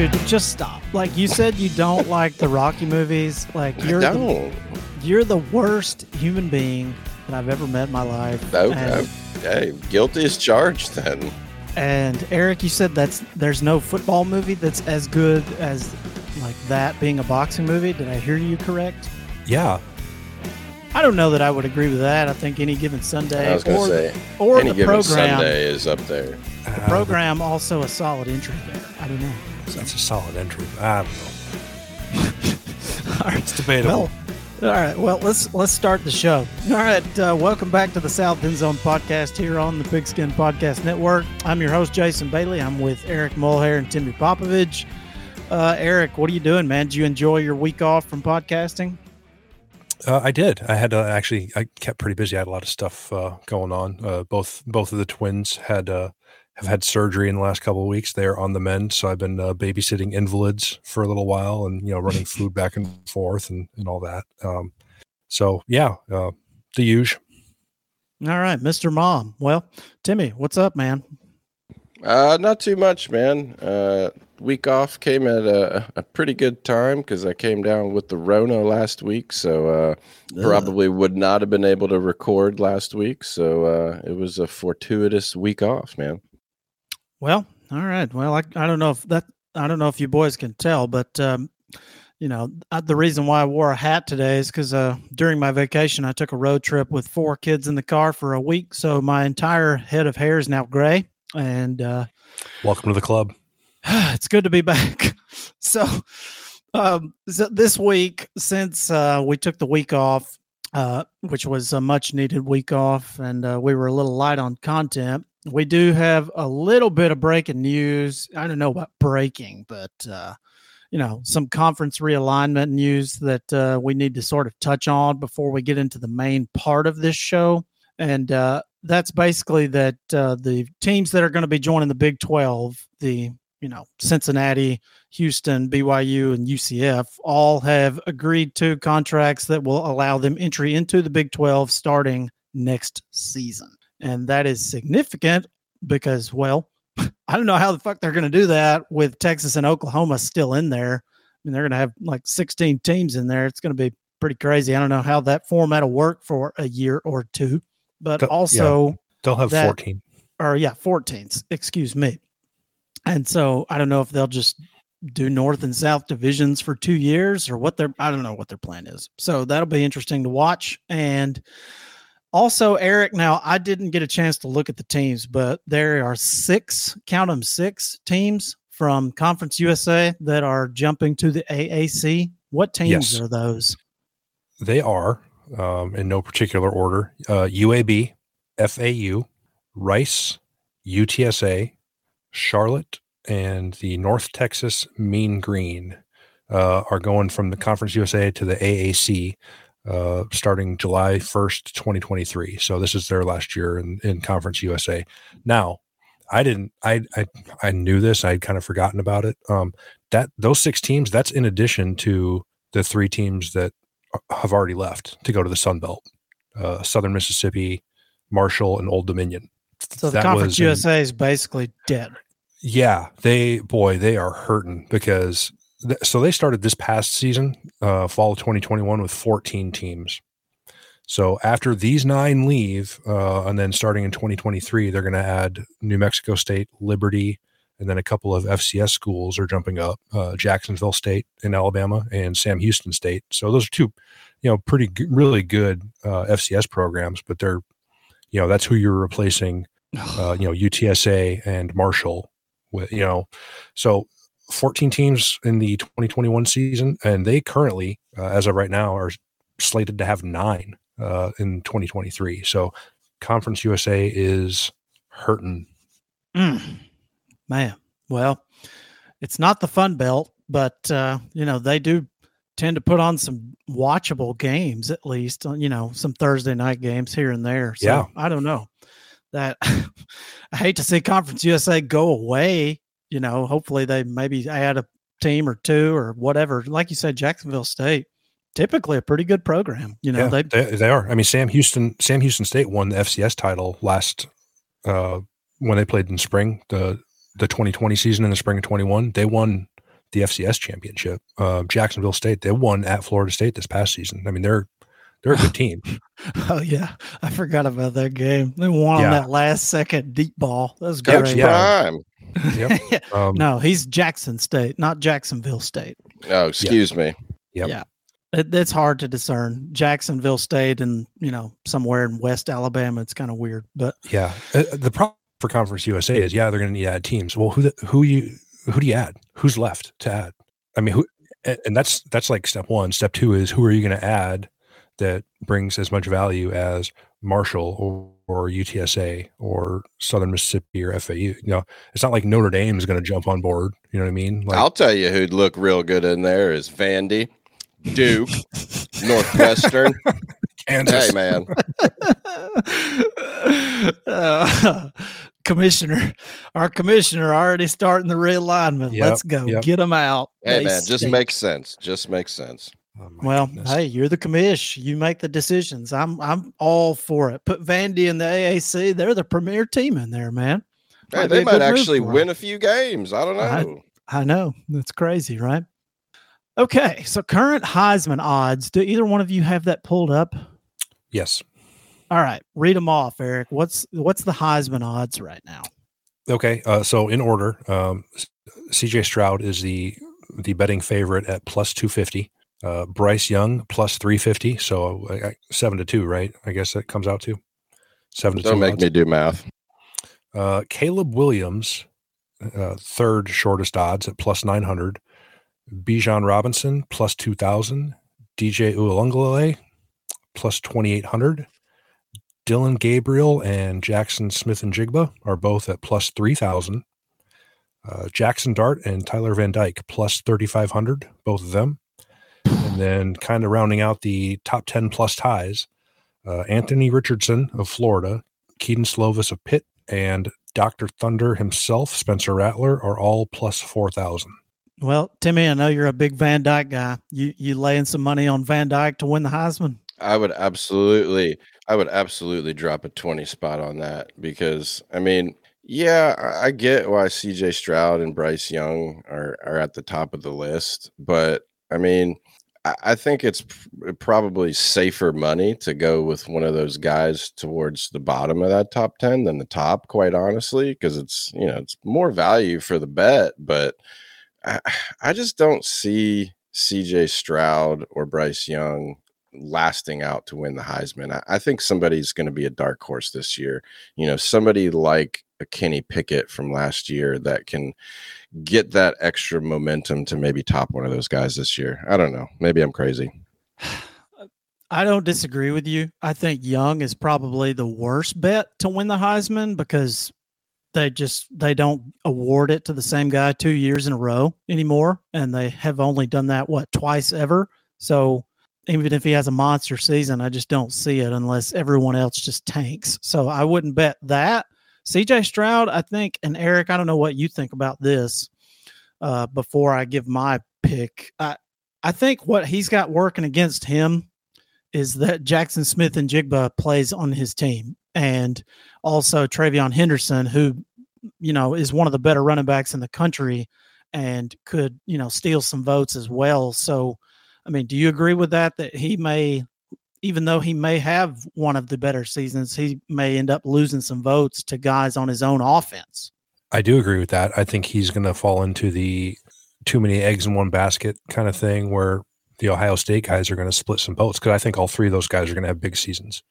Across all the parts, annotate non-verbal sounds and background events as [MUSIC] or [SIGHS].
Dude, just stop. Like you said, you don't [LAUGHS] like the Rocky movies. Like you're I the, don't. you're the worst human being that I've ever met in my life. No, and, hey, guilty as charged then. and Eric, you said that's there's no football movie that's as good as like that being a boxing movie. Did I hear you correct? Yeah, I don't know that I would agree with that. I think any given Sunday I was going or, say, or any the given program, Sunday is up there. Uh, the program also a solid entry there. I don't know. That's a solid entry. I don't know. [LAUGHS] All right. It's debatable. Well, all right. Well, let's let's start the show. All right. Uh, welcome back to the South End Zone podcast here on the Pigskin Podcast Network. I'm your host Jason Bailey. I'm with Eric Mulhair and Timmy Popovich. Uh, Eric, what are you doing, man? Did you enjoy your week off from podcasting? Uh, I did. I had to actually. I kept pretty busy. I had a lot of stuff uh, going on. Uh, both both of the twins had uh, have had surgery in the last couple of weeks. They're on the mend, so I've been uh, babysitting invalids for a little while, and you know, running [LAUGHS] food back and forth and and all that. Um, so yeah, uh, the usual. All right, Mr. Mom. Well, Timmy, what's up, man? Uh, not too much, man. Uh, week off came at a, a pretty good time because I came down with the Rona last week, so uh, probably would not have been able to record last week. So uh, it was a fortuitous week off, man. Well, all right. Well, I, I don't know if that I don't know if you boys can tell, but um, you know uh, the reason why I wore a hat today is because uh, during my vacation I took a road trip with four kids in the car for a week, so my entire head of hair is now gray, and uh, Welcome to the club. [SIGHS] it's good to be back. [LAUGHS] so, um, so this week, since uh, we took the week off, uh, which was a much needed week off, and uh, we were a little light on content, we do have a little bit of breaking news. I don't know about breaking, but uh, you know, some conference realignment news that uh, we need to sort of touch on before we get into the main part of this show. And uh, that's basically that uh, the teams that are going to be joining the Big 12, the you know Cincinnati, Houston, BYU, and UCF, all have agreed to contracts that will allow them entry into the Big 12 starting next season, and that is significant because, well, [LAUGHS] I don't know how the fuck they're going to do that with Texas and Oklahoma still in there. I mean, they're going to have like 16 teams in there. It's going to be pretty crazy. I don't know how that format will work for a year or two, but Th- yeah. also They'll have That- 14. or yeah, 14s, excuse me. And so I don't know if they'll just do North and South divisions for two years or what their I don't know what their plan is. So that'll be interesting to watch. And also, Eric, now I didn't get a chance to look at the teams, but there are six, count them six teams from Conference USA that are jumping to the AAC. What teams Yes. are those? They are, um, in no particular order, uh, UAB, FAU, Rice, UTSA, Charlotte, and the North Texas Mean Green uh, are going from the Conference USA to the AAC uh, starting July 1st, 2023. So this is their last year in, in Conference USA. Now, I didn't, I, I, I knew this. I'd kind of forgotten about it. Um, that those six teams, that's in addition to the three teams that have already left to go to the Sun Belt, uh, Southern Mississippi, Marshall, and Old Dominion. So the That Conference in- USA is basically dead. Yeah, they boy, they are hurting because th- so they started this past season, uh, fall of 2021, with 14 teams. So after these nine leave, uh, and then starting in 2023, they're going to add New Mexico State, Liberty, and then a couple of FCS schools are jumping up: uh, Jacksonville State in Alabama and Sam Houston State. So those are two, you know, pretty g- really good uh, FCS programs, but they're, you know, that's who you're replacing [SIGHS] uh, you know UTSA and Marshall with you know so 14 teams in the 2021 season and they currently uh, as of right now are slated to have nine uh, in 2023 so conference USA is hurting Mm, man, well, it's not the Fun Belt, but uh, you know they do tend to put on some watchable games, at least uh, you know some Thursday night games here and there. So Yeah. I don't know that. [LAUGHS] I hate to see Conference USA go away. You know, hopefully they maybe add a team or two or whatever. Like you said, Jacksonville State, typically a pretty good program. You know, yeah, they they, they are I mean Sam Houston Sam Houston State won the FCS title last uh, when they played in spring the the 2020 season in the spring of 21 they won the FCS championship. Uh, Jacksonville State they won at Florida State this past season. I mean they're they're a good team. [LAUGHS] oh yeah, I forgot about that game. They won yeah. on that last second deep ball. That was great. Yeah. Prime. Yep. [LAUGHS] Um, no, he's Jackson State, not Jacksonville State. Oh, excuse me. Yep. Yeah. It, it's hard to discern Jacksonville State and you know somewhere in West Alabama. It's kind of weird, but yeah. Uh, the problem for Conference USA is yeah they're going to need to add teams. Well, who the, who you who do you add? Who's left to add? I mean, who? And that's that's like step one. Step two is who are you going to add that brings as much value as Marshall or, or UTSA or Southern Mississippi or FAU. You know, it's not like Notre Dame is going to jump on board. You know what I mean? Like, I'll tell you who'd look real good in there is Vandy, Duke, Northwestern. [LAUGHS] Kansas. Hey, man. uh, [LAUGHS] commissioner, our commissioner already starting the realignment. Yep, Let's go. Yep. Get them out. Hey, they man, just makes sense. Just makes sense. Oh well, goodness. hey, you're the commish. You make the decisions. I'm I'm all for it. Put Vandy in the AAC. They're the premier team in there, man. Hey, they might actually win a few games. I don't know. I, I know. That's crazy, right? Okay, so current Heisman odds. Do either one of you have that pulled up? Yes. All right, read them off, Eric. What's what's the Heisman odds right now? Okay, uh, so in order, um, C.J. Stroud is the the betting favorite at plus two fifty. Uh, Bryce Young plus 350. So uh, seven to two, right? I guess that comes out to seven to Don't two. Don't make odds. me do math. Uh, Caleb Williams, uh, third shortest odds at plus 900. Bijan Robinson plus 2000. DJ Uiagalelei plus 2800. Dillon Gabriel and Jaxon Smith-Njigba are both at plus 3000. Uh, Jaxson Dart and Tyler Van Dyke plus 3500, both of them. And then kind of rounding out the top 10 plus ties, uh, Anthony Richardson of Florida, Kedon Slovis of Pitt, and Dr. Thunder himself, Spencer Rattler, are all plus 4,000. Well, Timmy, I know you're a big Van Dyke guy. You you laying some money on Van Dyke to win the Heisman? I would absolutely, I would absolutely drop a 20 spot on that because, I mean, yeah, I get why CJ Stroud and Bryce Young are, are at the top of the list, but I mean, I think it's probably safer money to go with one of those guys towards the bottom of that top 10 than the top, quite honestly, because it's, you know, it's more value for the bet. But I, [SIGHS] I just don't see CJ Stroud or Bryce Young lasting out to win the Heisman. I, I think somebody's going to be a dark horse this year. You know, somebody like a Kenny Pickett from last year that can get that extra momentum to maybe top one of those guys this year. I don't know. Maybe I'm crazy. [SIGHS] I don't disagree with you. I think Young is probably the worst bet to win the Heisman because they just they don't award it to the same guy two years in a row anymore, and they have only done that what twice ever. So even if he has a monster season, I just don't see it unless everyone else just tanks. So I wouldn't bet that. CJ Stroud, I think, and Eric, I don't know what you think about this uh, before I give my pick. I, I think what he's got working against him is that Jaxon Smith-Njigba plays on his team, and also TreVeyon Henderson, who you know is one of the better running backs in the country, and could you know steal some votes as well. So, I mean, do you agree with that? That he may even though he may have one of the better seasons, he may end up losing some votes to guys on his own offense. I do agree with that. I think he's going to fall into the too many eggs in one basket kind of thing where the Ohio State guys are going to split some votes because I think all three of those guys are going to have big seasons.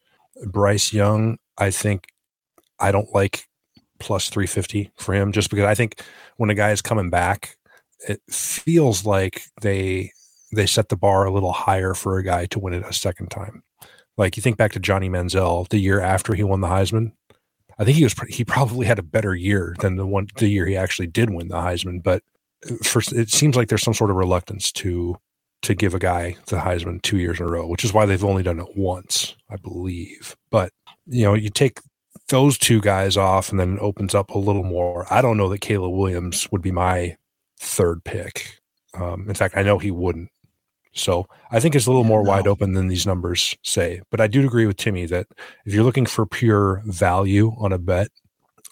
Bryce Young, I think I don't like plus 350 for him just because I think when a guy is coming back, it feels like they they set the bar a little higher for a guy to win it a second time. Like you think back to Johnny Manziel the year after he won the Heisman. I think he was he probably had a better year than the one the year he actually did win the Heisman. But uh, first, it seems like there's some sort of reluctance to to give a guy the Heisman two years in a row, which is why they've only done it once, I believe. But you know, you take those two guys off, and then it opens up a little more. I don't know that Caleb Williams would be my third pick. Um, in fact, I know he wouldn't. So I think it's a little more no. wide open than these numbers say. But I do agree with Timmy that if you're looking for pure value on a bet,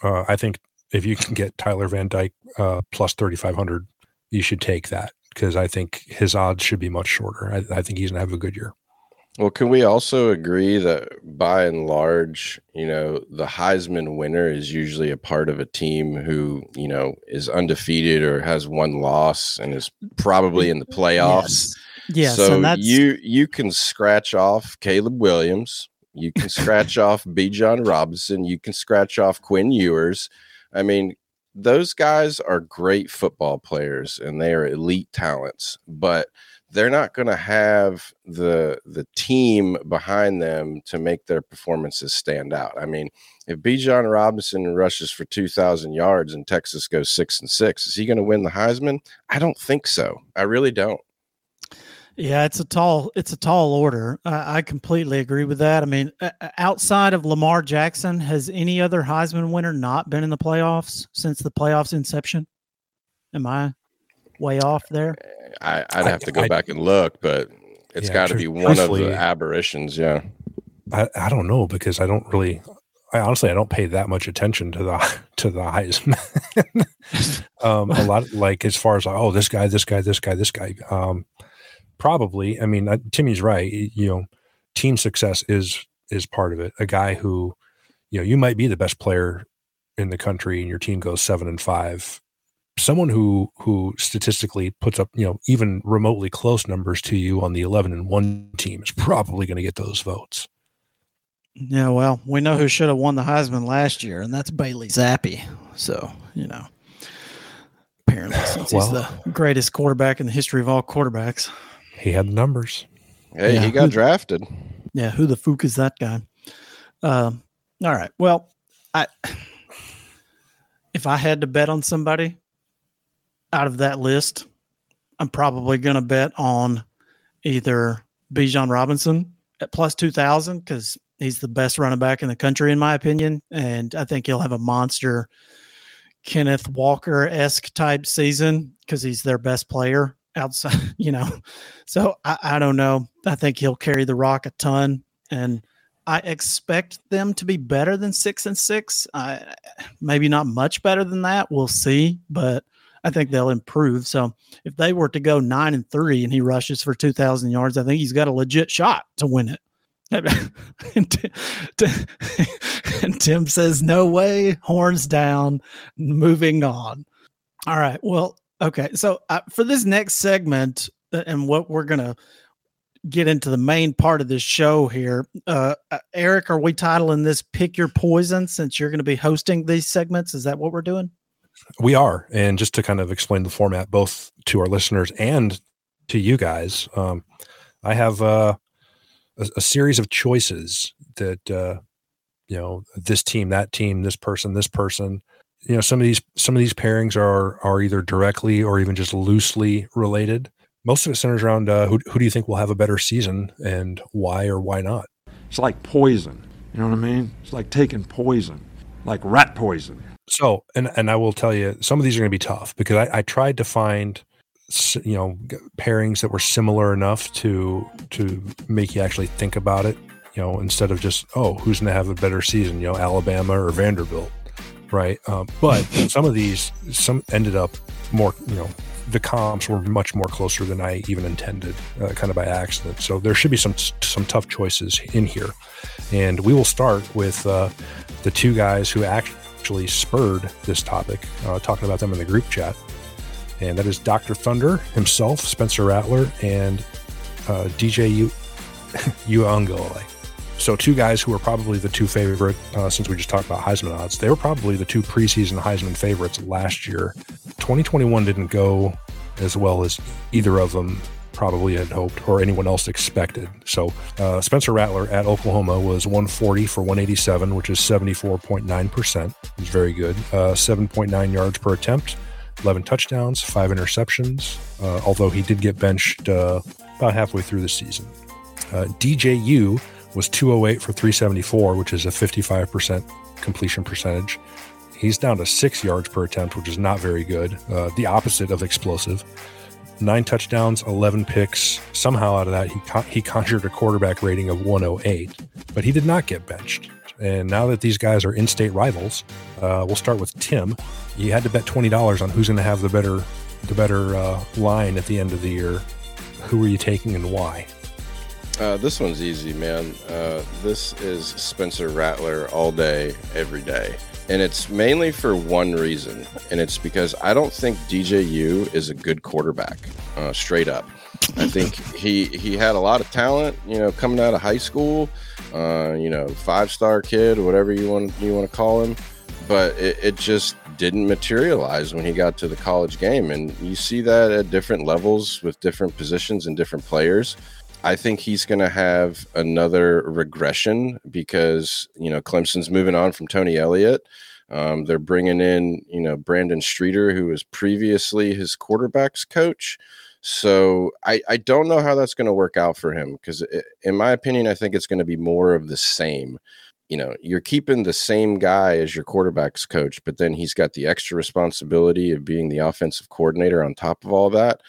uh, I think if you can get Tyler Van Dyke uh, plus 3,500, you should take that because I think his odds should be much shorter. I, I think he's gonna have a good year. Well, can we also agree that by and large, you know, the Heisman winner is usually a part of a team who, you know, is undefeated or has one loss and is probably in the [LAUGHS] playoffs. Yes. Yes so you you can scratch off Caleb Williams, you can scratch [LAUGHS] off Bijan Robinson, you can scratch off Quinn Ewers. I mean, those guys are great football players and they are elite talents, but they're not going to have the the team behind them to make their performances stand out. I mean, if Bijan Robinson rushes for 2,000 yards and Texas goes six and six, is he going to win the Heisman? I don't think so. I really don't. Yeah, it's a tall it's a tall order. I, I completely agree with that. I mean, outside of Lamar Jackson, has any other Heisman winner not been in the playoffs since the playoffs inception? Am I way off there? I, would have to go I, back and look, but it's yeah, got to be one of the aberrations. Yeah. I, I don't know because I don't really, I honestly, I don't pay that much attention to the, [LAUGHS] to the Heisman. [LAUGHS] um, a lot like as far as like, oh, this guy, this guy, this guy, this guy. Um, probably, I mean, uh, Timmy's right. You know, team success is, is part of it. A guy who, you know, you might be the best player in the country and your team goes seven and five someone who who statistically puts up you know even remotely close numbers to you on the 11 and 1 team is probably going to get those votes yeah well we know who should have won the heisman last year and that's bailey zappe so you know apparently since well, he's the greatest quarterback in the history of all quarterbacks he had the numbers. Hey yeah, he got who, drafted. Yeah who the fook is that guy? Um all right. Well i if i had to bet on somebody out of that list, I'm probably going to bet on either Bijan Robinson at plus 2000 because he's the best running back in the country, in my opinion. And I think he'll have a monster Kenneth Walker esque type season because he's their best player outside, [LAUGHS] you know. So I, I don't know. I think he'll carry the rock a ton. And I expect them to be better than six and six. I, maybe not much better than that. We'll see. But I think they'll improve. So if they were to go nine and three and he rushes for 2,000 yards, I think he's got a legit shot to win it. [LAUGHS] [LAUGHS] and, Tim says, no way, horns down, moving on. All right. Well, okay. So uh, for this next segment, uh, and what we're to get into the main part of this show here, uh, uh, Eric, are we titling this Pick Your Poison since you're going to be hosting these segments? Is that what we're doing? We are. And just to kind of explain the format, both to our listeners and to you guys, um, I have uh, a, a, series of choices that, uh, you know, this team, that team, this person, this person. You know, some of these some of these pairings are are either directly or even just loosely related. Most of it centers around uh, who who do you think will have a better season and why or why not. It's like poison. You know what I mean? It's like taking poison, like rat poison. So, and and I will tell you, some of these are going to be tough because I, I tried to find, you know, pairings that were similar enough to to make you actually think about it. You know, instead of just oh, who's going to have a better season? You know, Alabama or Vanderbilt, right? Um, but some of these, some ended up more. You know, the comps were much more closer than I even intended, uh, kind of by accident. So there should be some some tough choices in here, and we will start with uh, the two guys who actually spurred this topic, uh, talking about them in the group chat. And that is Dr. Thunder himself, Spencer Rattler, and uh, DJ U- Uiagalelei. [LAUGHS] So, two guys who are probably the two favorite, uh, since we just talked about Heisman odds, they were probably the two preseason Heisman favorites last year. 2021 didn't go as well as either of them probably had hoped or anyone else expected. So uh, Spencer Rattler at Oklahoma was 140 for 187, which is 74.9%. It's very good. Uh, 7.9 yards per attempt, 11 touchdowns, five interceptions, uh, although he did get benched uh, about halfway through the season. Uh, DJU was 208 for 374, which is a 55% completion percentage. He's down to six yards per attempt, which is not very good. Uh, the opposite of explosive nine touchdowns, 11 picks. Somehow out of that, he, con- he conjured a quarterback rating of 108, but he did not get benched. And now that these guys are in state rivals, uh, we'll start with Tim. You had to bet $20 on who's going to have the better the better uh, line at the end of the year, who are you taking and why? Uh, this one's easy, man. Uh, this is Spencer Rattler all day, every day. And it's mainly for one reason, and it's because I don't think DJU is a good quarterback, uh, straight up. I [LAUGHS] think he he had a lot of talent, you know, coming out of high school, uh, you know, five star kid, whatever you want you want to call him, but it, it just didn't materialize when he got to the college game, and you see that at different levels with different positions and different players. I think he's going to have another regression because you know Clemson's moving on from Tony Elliott. Um, they're bringing in you know Brandon Streeter, who was previously his quarterbacks coach. So I, I don't know how that's going to work out for him because, in my opinion, I think it's going to be more of the same. You know, you're keeping the same guy as your quarterbacks coach, but then he's got the extra responsibility of being the offensive coordinator on top of all that.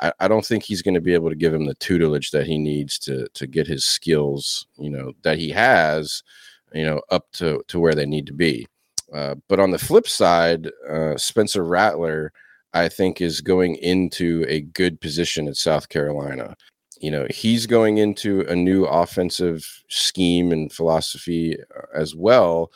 I, I don't think he's going to be able to give him the tutelage that he needs to to get his skills, you know, that he has, you know, up to to where they need to be. Uh, but on the flip side, uh, Spencer Rattler, I think, is going into a good position at South Carolina. You know, he's going into a new offensive scheme and philosophy uh, as well,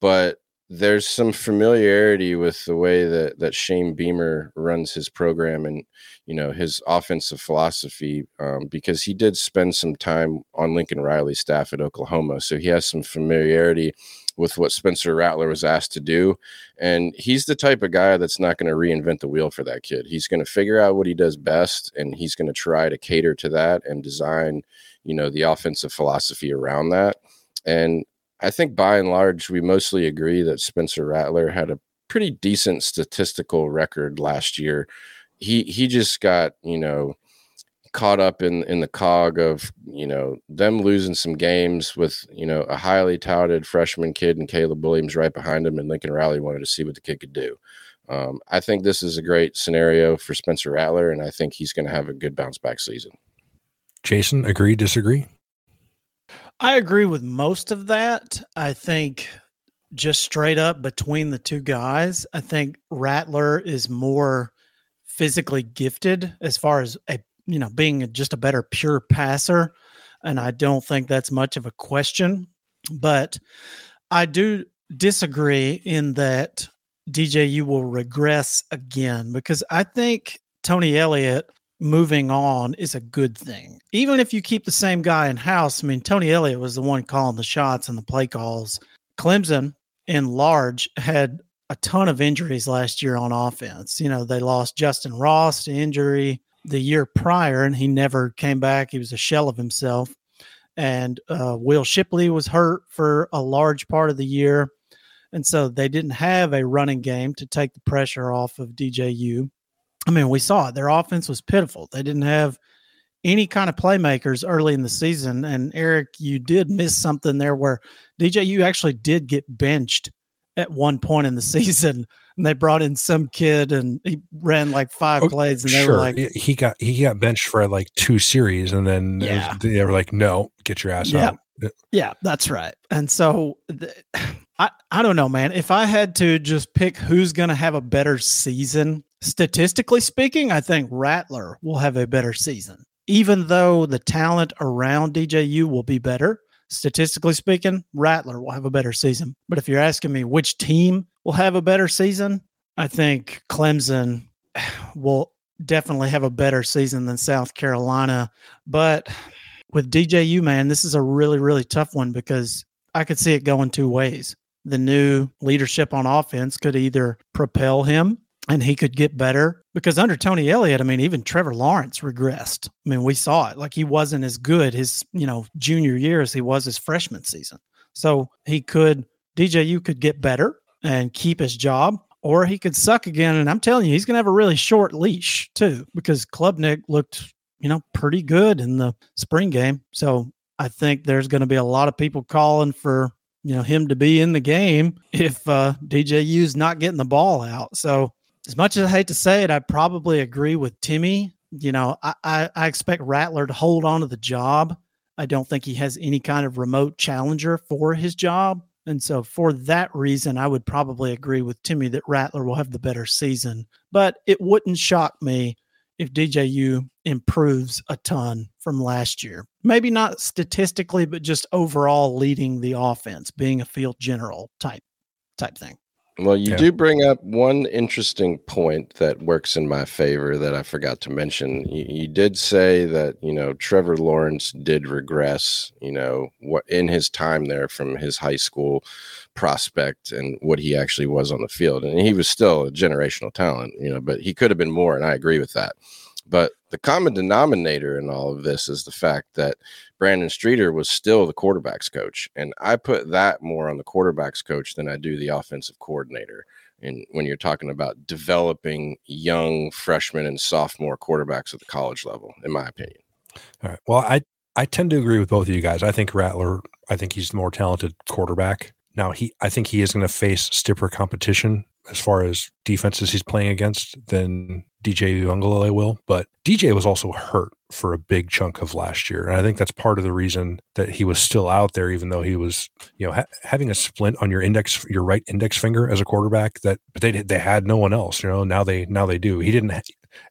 but there's some familiarity with the way that that Shane Beamer runs his program and you know his offensive philosophy um, because he did spend some time on Lincoln Riley's staff at Oklahoma, so he has some familiarity with what Spencer Rattler was asked to do, and he's the type of guy that's not going to reinvent the wheel for that kid. He's going to figure out what he does best, and he's going to try to cater to that and design, you know, the offensive philosophy around that. And I think by and large, we mostly agree that Spencer Rattler had a pretty decent statistical record last year. He he just got you know caught up in in the cog of you know them losing some games with you know a highly touted freshman kid and Caleb Williams right behind him, and Lincoln Riley wanted to see what the kid could do. Um, I think this is a great scenario for Spencer Rattler, and I think he's going to have a good bounce back season. Jason, agree, disagree? I agree with most of that. I think just straight up between the two guys, I think Rattler is more physically gifted as far as a you know being just a better pure passer and I don't think that's much of a question but I do disagree in that DJU will regress again because I think Tony Elliott moving on is a good thing. Even if you keep the same guy in house, I mean, Tony Elliott was the one calling the shots and the play calls. Clemson, in large, had a ton of injuries last year on offense. You know, they lost Justin Ross to injury the year prior, and he never came back. He was a shell of himself. And uh, Will Shipley was hurt for a large part of the year. And so they didn't have a running game to take the pressure off of DJU. I mean, we saw it. Their offense was pitiful. They didn't have any kind of playmakers early in the season. And Eric, you did miss something there where DJ, you actually did get benched at one point in the [LAUGHS] season. And they brought in some kid and he ran like five oh, plays and they sure. were like he got he got benched for like two series and then yeah. was, they were like, No, get your ass yeah. out. Yeah, that's right. And so the, I, I don't know, man. If I had to just pick who's gonna have a better season statistically speaking, I think Rattler will have a better season. Even though the talent around DJU will be better, statistically speaking, Rattler will have a better season. But if you're asking me which team will have a better season, I think Clemson [SIGHS] will definitely have a better season than South Carolina. But with DJU, man, this is a really, really tough one because I could see it going two ways. The new leadership on offense could either propel him and he could get better because under Tony Elliott, I mean, even Trevor Lawrence regressed. I mean, we saw it. Like he wasn't as good his, you know, junior year as he was his freshman season. So he could, DJU could get better and keep his job, or he could suck again. And I'm telling you, he's going to have a really short leash too, because Klubnik looked, you know, pretty good in the spring game. So I think there's going to be a lot of people calling for, you know, him to be in the game if uh, DJU's not getting the ball out. So as much as I hate to say it, I probably agree with Timmy. You know, I, I, I expect Rattler to hold on to the job. I don't think he has any kind of remote challenger for his job. And so, for that reason, I would probably agree with Timmy that Rattler will have the better season. But it wouldn't shock me if DJU improves a ton from last year. Maybe not statistically, but just overall leading the offense, being a field general type type thing. Well, you yeah. do bring up one interesting point that works in my favor that I forgot to mention. You, you, did say that you know Trevor Lawrence did regress, you know, what in his time there from his high school prospect and what he actually was on the field, and he was still a generational talent, you know, but he could have been more, and I agree with that. But the common denominator in all of this is the fact that Brandon Streeter was still the quarterback's coach. And I put that more on the quarterback's coach than I do the offensive coordinator. And when you're talking about developing young freshmen and sophomore quarterbacks at the college level, in my opinion. All right. Well, I, I tend to agree with both of you guys. I think Rattler, I think he's the more talented quarterback. Now he I think he is going to face stiffer competition as far as defenses he's playing against than DJ Uiagalelei will. But DJ was also hurt for a big chunk of last year, and I think that's part of the reason that he was still out there, even though he was, you know, ha- having a splint on your index, your right index finger as a quarterback. That but they they had no one else. You know, now they now they do. He didn't.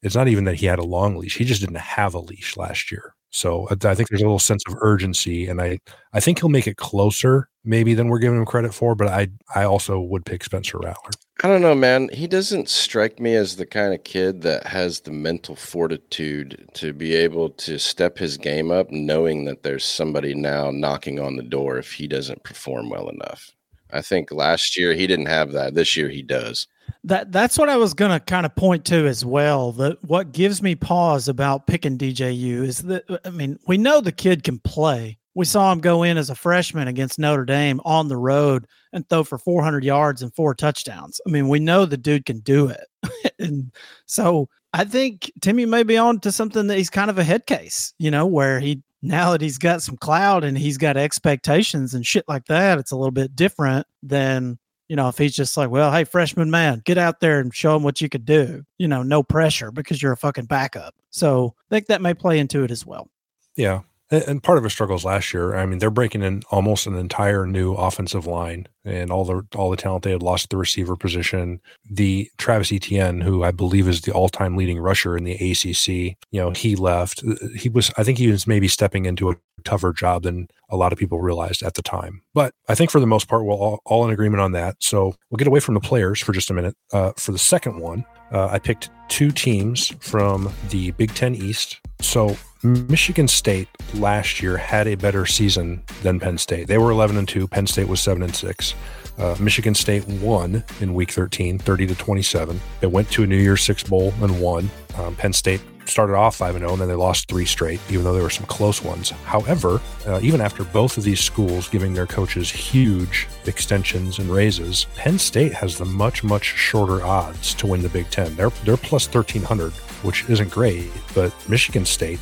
It's not even that he had a long leash; he just didn't have a leash last year. So I think there's a little sense of urgency, and I I think he'll make it closer maybe than we're giving him credit for. But I I also would pick Spencer Rattler. I don't know, man. He doesn't strike me as the kind of kid that has the mental fortitude to be able to step his game up, knowing that there's somebody now knocking on the door if he doesn't perform well enough. I think last year he didn't have that. This year he does. That that's what I was to kind of point to as well. That what gives me pause about picking DJU is that I mean we know the kid can play. We saw him go in as a freshman against Notre Dame on the road and throw for 400 yards and four touchdowns. I mean, we know the dude can do it. [LAUGHS] and so I think Timmy may be on to something that he's kind of a head case, you know, where he now that he's got some cloud and he's got expectations and shit like that, it's a little bit different than, you know, if he's just like, well, hey, freshman man, get out there and show him what you could do, you know, no pressure because you're a fucking backup. So I think that may play into it as well. Yeah and part of his struggles last year. I mean, they're breaking in almost an entire new offensive line, and all the all the talent they had lost at the receiver position. The Travis Etienne, who I believe is the all time leading rusher in the ACC, you know, he left. He was, I think, he was maybe stepping into a tougher job than a lot of people realized at the time. But I think for the most part, we're all, all in agreement on that. So we'll get away from the players for just a minute. Uh, for the second one, uh, I picked two teams from the Big Ten East. So Michigan State last year had a better season than Penn State. They were 11 and 2. Penn State was 7 and 6. Uh, Michigan State won in week 13, 30 to 27. They went to a New Year's Six Bowl and won. Um, Penn State started off 5 0, and then they lost three straight, even though there were some close ones. However, uh, even after both of these schools giving their coaches huge extensions and raises, Penn State has the much, much shorter odds to win the Big Ten. They're, they're plus 1,300, which isn't great, but Michigan State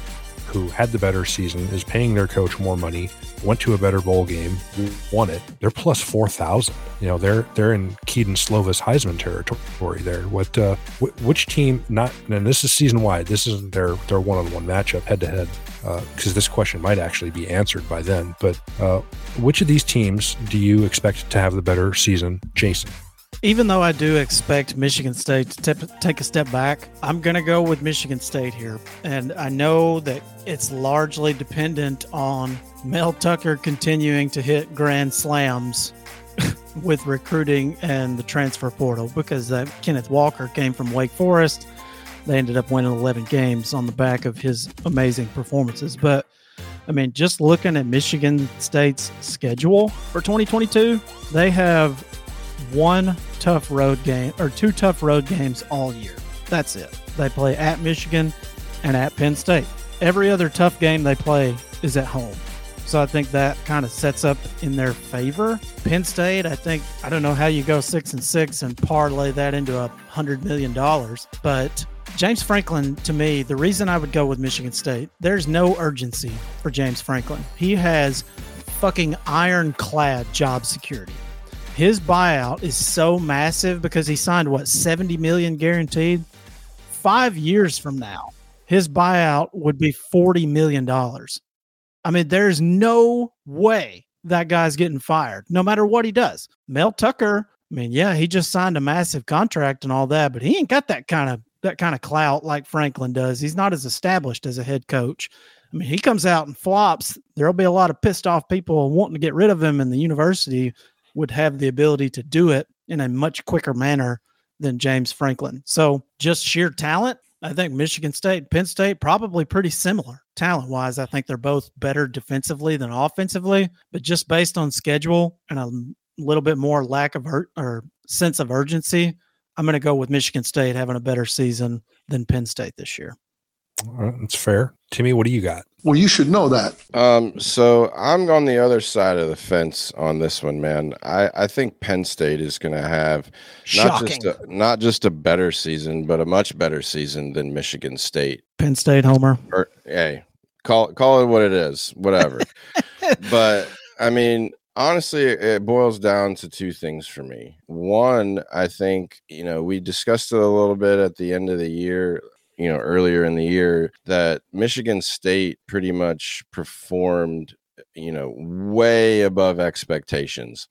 who had the better season, is paying their coach more money, went to a better bowl game, won it. They're plus four thousand. You know, they're they're in Kedon Slovis Heisman territory there. What uh, which team? Not and this is season wide. This isn't their their one on one matchup head to head because this question might actually be answered by then. But uh, which of these teams do you expect to have the better season, Jason? Even though I do expect Michigan State to take a step back, I'm going to go with Michigan State here. And I know that it's largely dependent on Mel Tucker continuing to hit grand slams [LAUGHS] with recruiting and the transfer portal because uh, Kenneth Walker came from Wake Forest. They ended up winning 11 games on the back of his amazing performances. But I mean, just looking at Michigan State's schedule for 2022, they have one tough road game or two tough road games all year. That's it. They play at Michigan and at Penn State. Every other tough game they play is at home. So I think that kind of sets up in their favor. Penn State, I think I don't know how you go six and six and parlay that into a hundred million dollars, but James Franklin, to me, the reason I would go with Michigan State, there's no urgency for James Franklin. He has fucking ironclad job security his buyout is so massive because he signed what 70 million guaranteed. Five years from now, his buyout would be 40 million dollars. I mean, there's no way that guy's getting fired, no matter what he does. Mel Tucker, I mean, yeah, he just signed a massive contract and all that, but he ain't got that kind of that kind of clout like Franklin does. He's not as established as a head coach. I mean, he comes out and flops. There'll be a lot of pissed off people wanting to get rid of him, in the university would have the ability to do it in a much quicker manner than James Franklin. So, just sheer talent, I think Michigan State, Penn State, probably pretty similar talent wise. I think they're both better defensively than offensively, but just based on schedule and a little bit more lack of or sense of urgency, I'm going to go with Michigan State having a better season than Penn State this year. that's fair. Timmy, what do you got? Well, you should know that. Um, so I'm on the other side of the fence on this one, man. I, I think Penn State is going to have not Shocking. just a, not just a better season, but a much better season than Michigan State. Penn State homer. Or hey, call call it what it is, whatever. [LAUGHS] but I mean, honestly, it boils down to two things for me. One, I think you know we discussed it a little bit at the end of the year. You know, earlier in the year, that Michigan State pretty much performed, you know, way above expectations.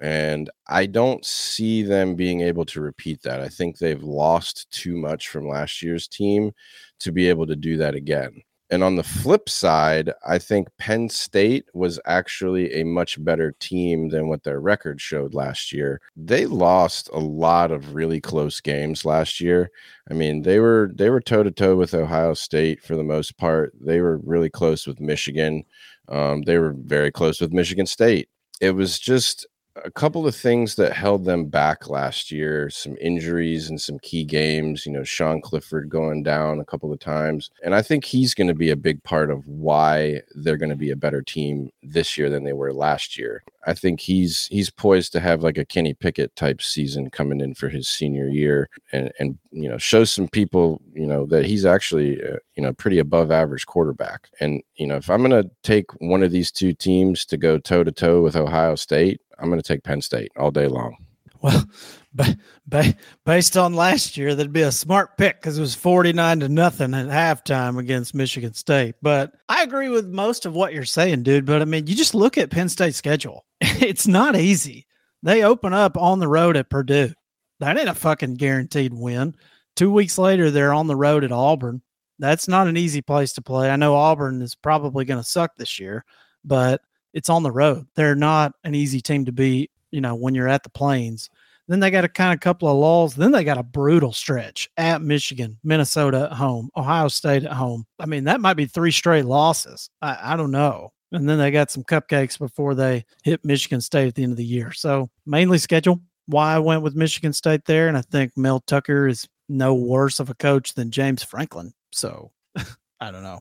And I don't see them being able to repeat that. I think they've lost too much from last year's team to be able to do that again. And on the flip side, I think Penn State was actually a much better team than what their record showed last year. They lost a lot of really close games last year. I mean, they were they were toe to toe with Ohio State for the most part. They were really close with Michigan. Um, they were very close with Michigan State. It was just a couple of things that held them back last year some injuries and some key games you know sean clifford going down a couple of times and i think he's going to be a big part of why they're going to be a better team this year than they were last year. I think he's he's poised to have like a kenny pickett type season coming in for his senior year and and you know show some people you know that he's actually uh, you know pretty above average quarterback. And you know if i'm going to take one of these two teams to go toe to toe with ohio state I'm going to take Penn State all day long. Well, ba- ba- based on last year, that'd be a smart pick because it was 49 to nothing at halftime against Michigan State. But I agree with most of what you're saying, dude. But I mean, you just look at Penn State's schedule, [LAUGHS] it's not easy. They open up on the road at Purdue. That ain't a fucking guaranteed win. Two weeks later, they're on the road at Auburn. That's not an easy place to play. I know Auburn is probably going to suck this year, but it's on the road. They're not an easy team to beat, you know, when you're at the plains. Then they got a kind of couple of lulls. Then they got a brutal stretch at Michigan, Minnesota at home, Ohio State at home. I mean, that might be three straight losses. I, I don't know. And then they got some cupcakes before they hit Michigan State at the end of the year. So mainly schedule. Why I went with Michigan State there, and I think Mel Tucker is no worse of a coach than James Franklin. So [LAUGHS] I don't know.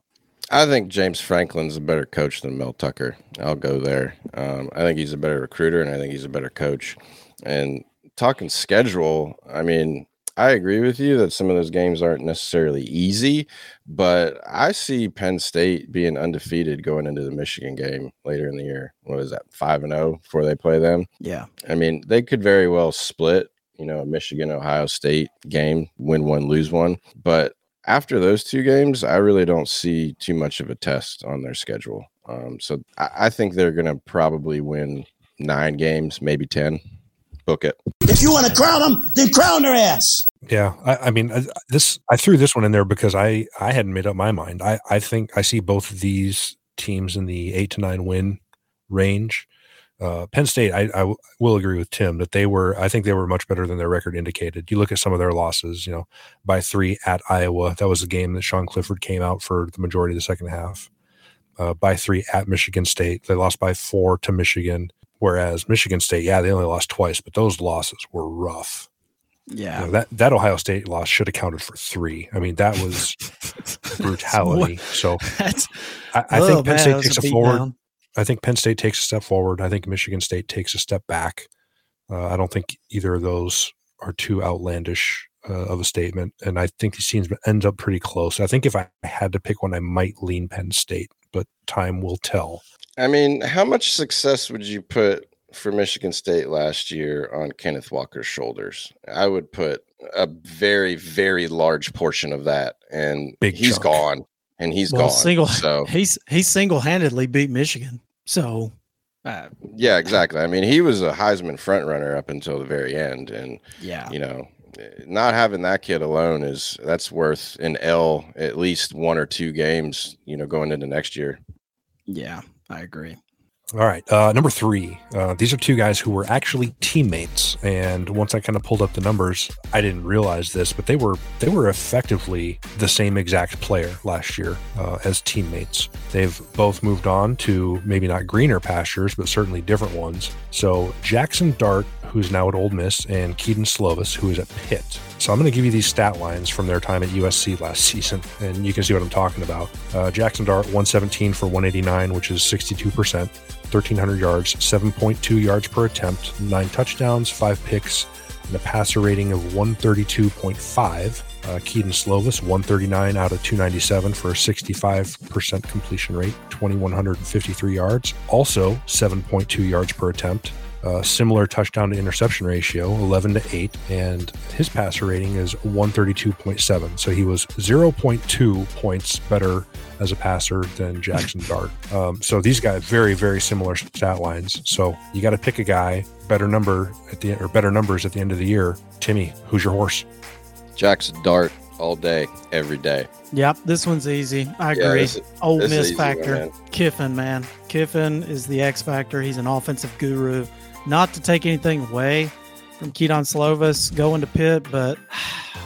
I think James Franklin's a better coach than Mel Tucker. I'll go there. Um, I think he's a better recruiter, and I think he's a better coach. And talking schedule, I mean, I agree with you that some of those games aren't necessarily easy, but I see Penn State being undefeated going into the Michigan game later in the year. What is that, five and zero before they play them? Yeah. I mean, they could very well split, you know, a Michigan Ohio State game, win one, lose one, but after those two games, I really don't see too much of a test on their schedule. Um, so I, I think they're going to probably win nine games, maybe 10. Book it. If you want to crown them, then crown their ass. Yeah, I, I mean, I, this I threw this one in there because I I hadn't made up my mind. I I think I see both of these teams in the eight to nine win range. Uh, Penn State, I, I w- will agree with Tim that they were. I think they were much better than their record indicated. You look at some of their losses. You know, by three at Iowa, that was a game that Sean Clifford came out for the majority of the second half. Uh, by three at Michigan State, they lost by four to Michigan. Whereas Michigan State, yeah, they only lost twice, but those losses were rough. Yeah. You know, that that Ohio State loss should have counted for three. I mean, that was [LAUGHS] brutality. So I, I oh, think Penn man, State takes a beat forward. down. I think Penn State takes a step forward. I think Michigan State takes a step back. Uh, I don't think either of those are too outlandish uh, of a statement, and I think these teams end up pretty close. I think if I had to pick one, I might lean Penn State, but time will tell. I mean, how much success would you put for Michigan State last year on Kenneth Walker's shoulders? I would put a very, very large portion of that, and Big he's chunk. gone, and he's Well, gone. single so [LAUGHS] he's he single handedly beat Michigan. So Uh, Yeah, exactly. I mean, he was a Heisman front runner up until the very end, and yeah. you know, not having that kid alone is that's worth an L at least one or two games. You know, going into next year. Yeah, I agree. All right. Uh, number three. Uh, these are two guys who were actually teammates, and once I kind of pulled up the numbers, I didn't realize this, but they were they were effectively the same exact player last year uh, as teammates. They've both moved on to maybe not greener pastures, but certainly different ones. So Jaxson Dart, who's now at Ole Miss, and Kedon Slovis, who is at Pitt. So I'm going to give you these stat lines from their time at USC last season, and you can see what I'm talking about. Uh, Jaxson Dart, 117 for 189, which is 62%. 1,300 yards, 7.2 yards per attempt, nine touchdowns, five picks, and a passer rating of 132.5. Uh, Kedon Slovis, 139 out of 297 for a 65% completion rate, 2,153 yards, also 7.2 yards per attempt. Uh, similar touchdown to interception ratio, 11 to 8, and his passer rating is 132.7. So he was 0.2 points better as a passer than Jaxson [LAUGHS] Dart. Um, so these guys very very similar stat lines. So you got to pick a guy better number at the or better numbers at the end of the year. Timmy, who's your horse? Jaxson Dart all day, every day. Yep, this one's easy. I Yeah, agree. this is- Ole this Miss easy one, factor. man. Kiffin, man. Kiffin is the X factor. He's an offensive guru. Not to take anything away from Kedon Slovis going to Pitt, but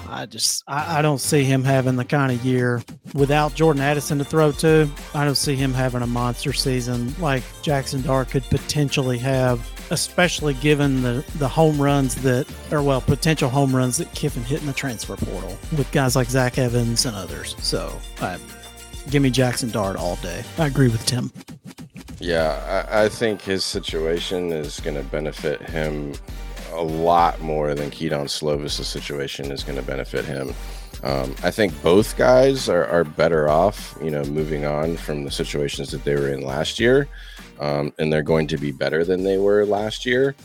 I just I, I don't see him having the kind of year without Jordan Addison to throw to. I don't see him having a monster season like Jaxson Dart could potentially have, especially given the the home runs that or well potential home runs that Kiffin hit in the transfer portal with guys like Zach Evans and others. So I, give me Jaxson Dart all day. I agree with Tim. Yeah, I, I think his situation is going to benefit him a lot more than Kedon Slovis' situation is going to benefit him. Um, I think both guys are, are better off, you know, moving on from the situations that they were in last year, um, and they're going to be better than they were last year.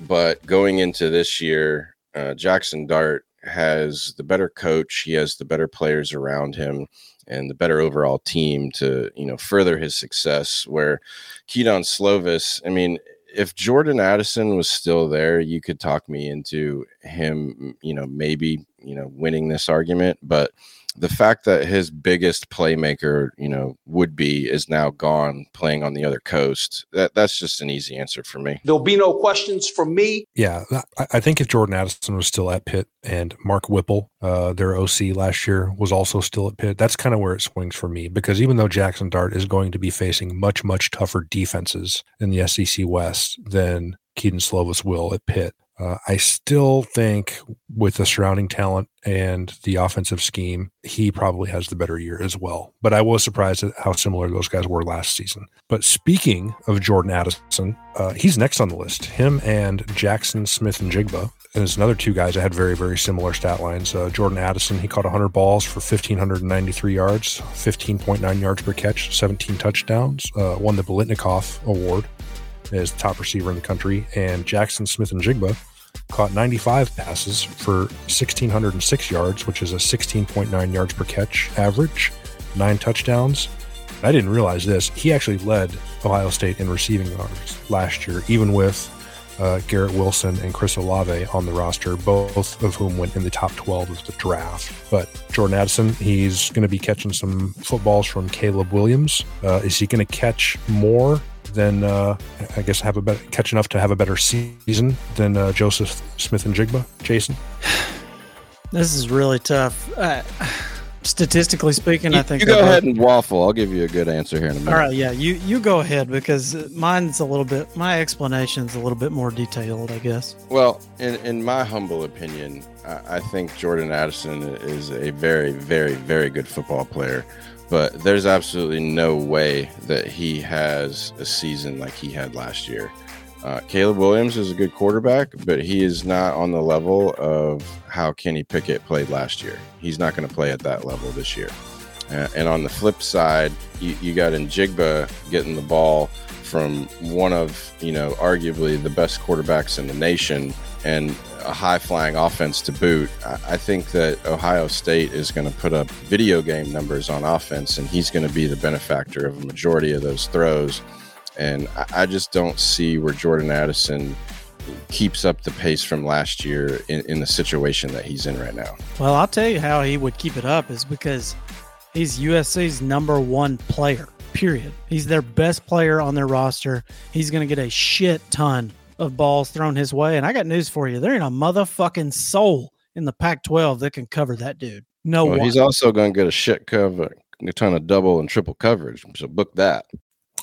But going into this year, uh, Jaxson Dart has the better coach. He has the better players around him and the better overall team to you know further his success. Where Kedon Slovis, I mean, if Jordan Addison was still there, you could talk me into him, you know, maybe you know winning this argument, but the fact that his biggest playmaker, you know, would be is now gone playing on the other coast. That that's just an easy answer for me. There'll be no questions from me. Yeah, I, I think if Jordan Addison was still at Pitt and Mark Whipple, uh, their OC last year, was also still at Pitt, that's kind of where it swings for me. Because even though Jaxson Dart is going to be facing much, much tougher defenses in the SEC West than Kedon Slovis will at Pitt, uh, I still think with the surrounding talent and the offensive scheme, he probably has the better year as well. But I was surprised at how similar those guys were last season. But speaking of Jordan Addison, uh, he's next on the list. Him and Jaxon Smith-Njigba. And there's another two guys that had very, very similar stat lines. Uh, Jordan Addison, he caught 100 balls for 1,593 yards, 15.9 yards per catch, 17 touchdowns, uh, won the Biletnikoff Award as top receiver in the country. And Jaxon Smith-Njigba caught 95 passes for 1,606 yards, which is a 16.9 yards per catch average, nine touchdowns. I didn't realize this. He actually led Ohio State in receiving yards last year, even with uh, Garrett Wilson and Chris Olave on the roster, both of whom went in the top 12 of the draft. But Jordan Addison, he's going to be catching some footballs from Caleb Williams. Uh, is he going to catch more than uh, I guess have a better catch enough to have a better season than uh, Joseph Smith-Njigba? Jason, [SIGHS] This is really tough. Uh, statistically speaking, You, I think you go both- ahead and waffle. I'll give you a good answer here in a minute. All right, yeah, you you go ahead because mine's a little bit. My explanation's a little bit more detailed, I guess. Well, in, in my humble opinion, I, I think Jordan Addison is a very, very, very good football player. But there's absolutely no way that he has a season like he had last year. Uh, Caleb Williams is a good quarterback, but he is not on the level of how Kenny Pickett played last year. He's not going to play at that level this year. Uh, and on the flip side, you, you got Njigba getting the ball from one of, you know, arguably the best quarterbacks in the nation and a high flying offense to boot. I, think that Ohio State is going to put up video game numbers on offense, and he's going to be the benefactor of a majority of those throws. And I, I just don't see where Jordan Addison keeps up the pace from last year in, in the situation that he's in right now. Well, I'll tell you how he would keep it up is because he's USC's number one player, period. He's their best player on their roster. He's going to get a shit ton of balls thrown his way. And I got news for you there ain't a motherfucking soul in the Pac 12 that can cover that dude. No Well, one. he's also going to get a shit cover, a ton of double and triple coverage. So book that.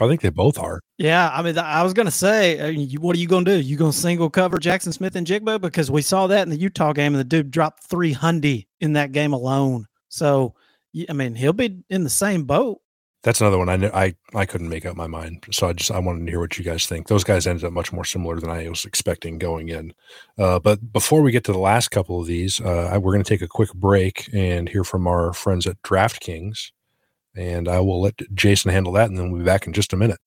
I think they both are. Yeah, I mean, I was gonna say, uh, what are you gonna do? You gonna single cover Jaxon Smith-Njigba because we saw that in the Utah game, and the dude dropped three hundred in that game alone. So, I mean, he'll be in the same boat. That's another one I kn- I I couldn't make up my mind. So I just I wanted to hear what you guys think. Those guys ended up much more similar than I was expecting going in. Uh, but before we get to the last couple of these, uh, we're going to take a quick break and hear from our friends at DraftKings. And I will let Jason handle that, and then we'll be back in just a minute.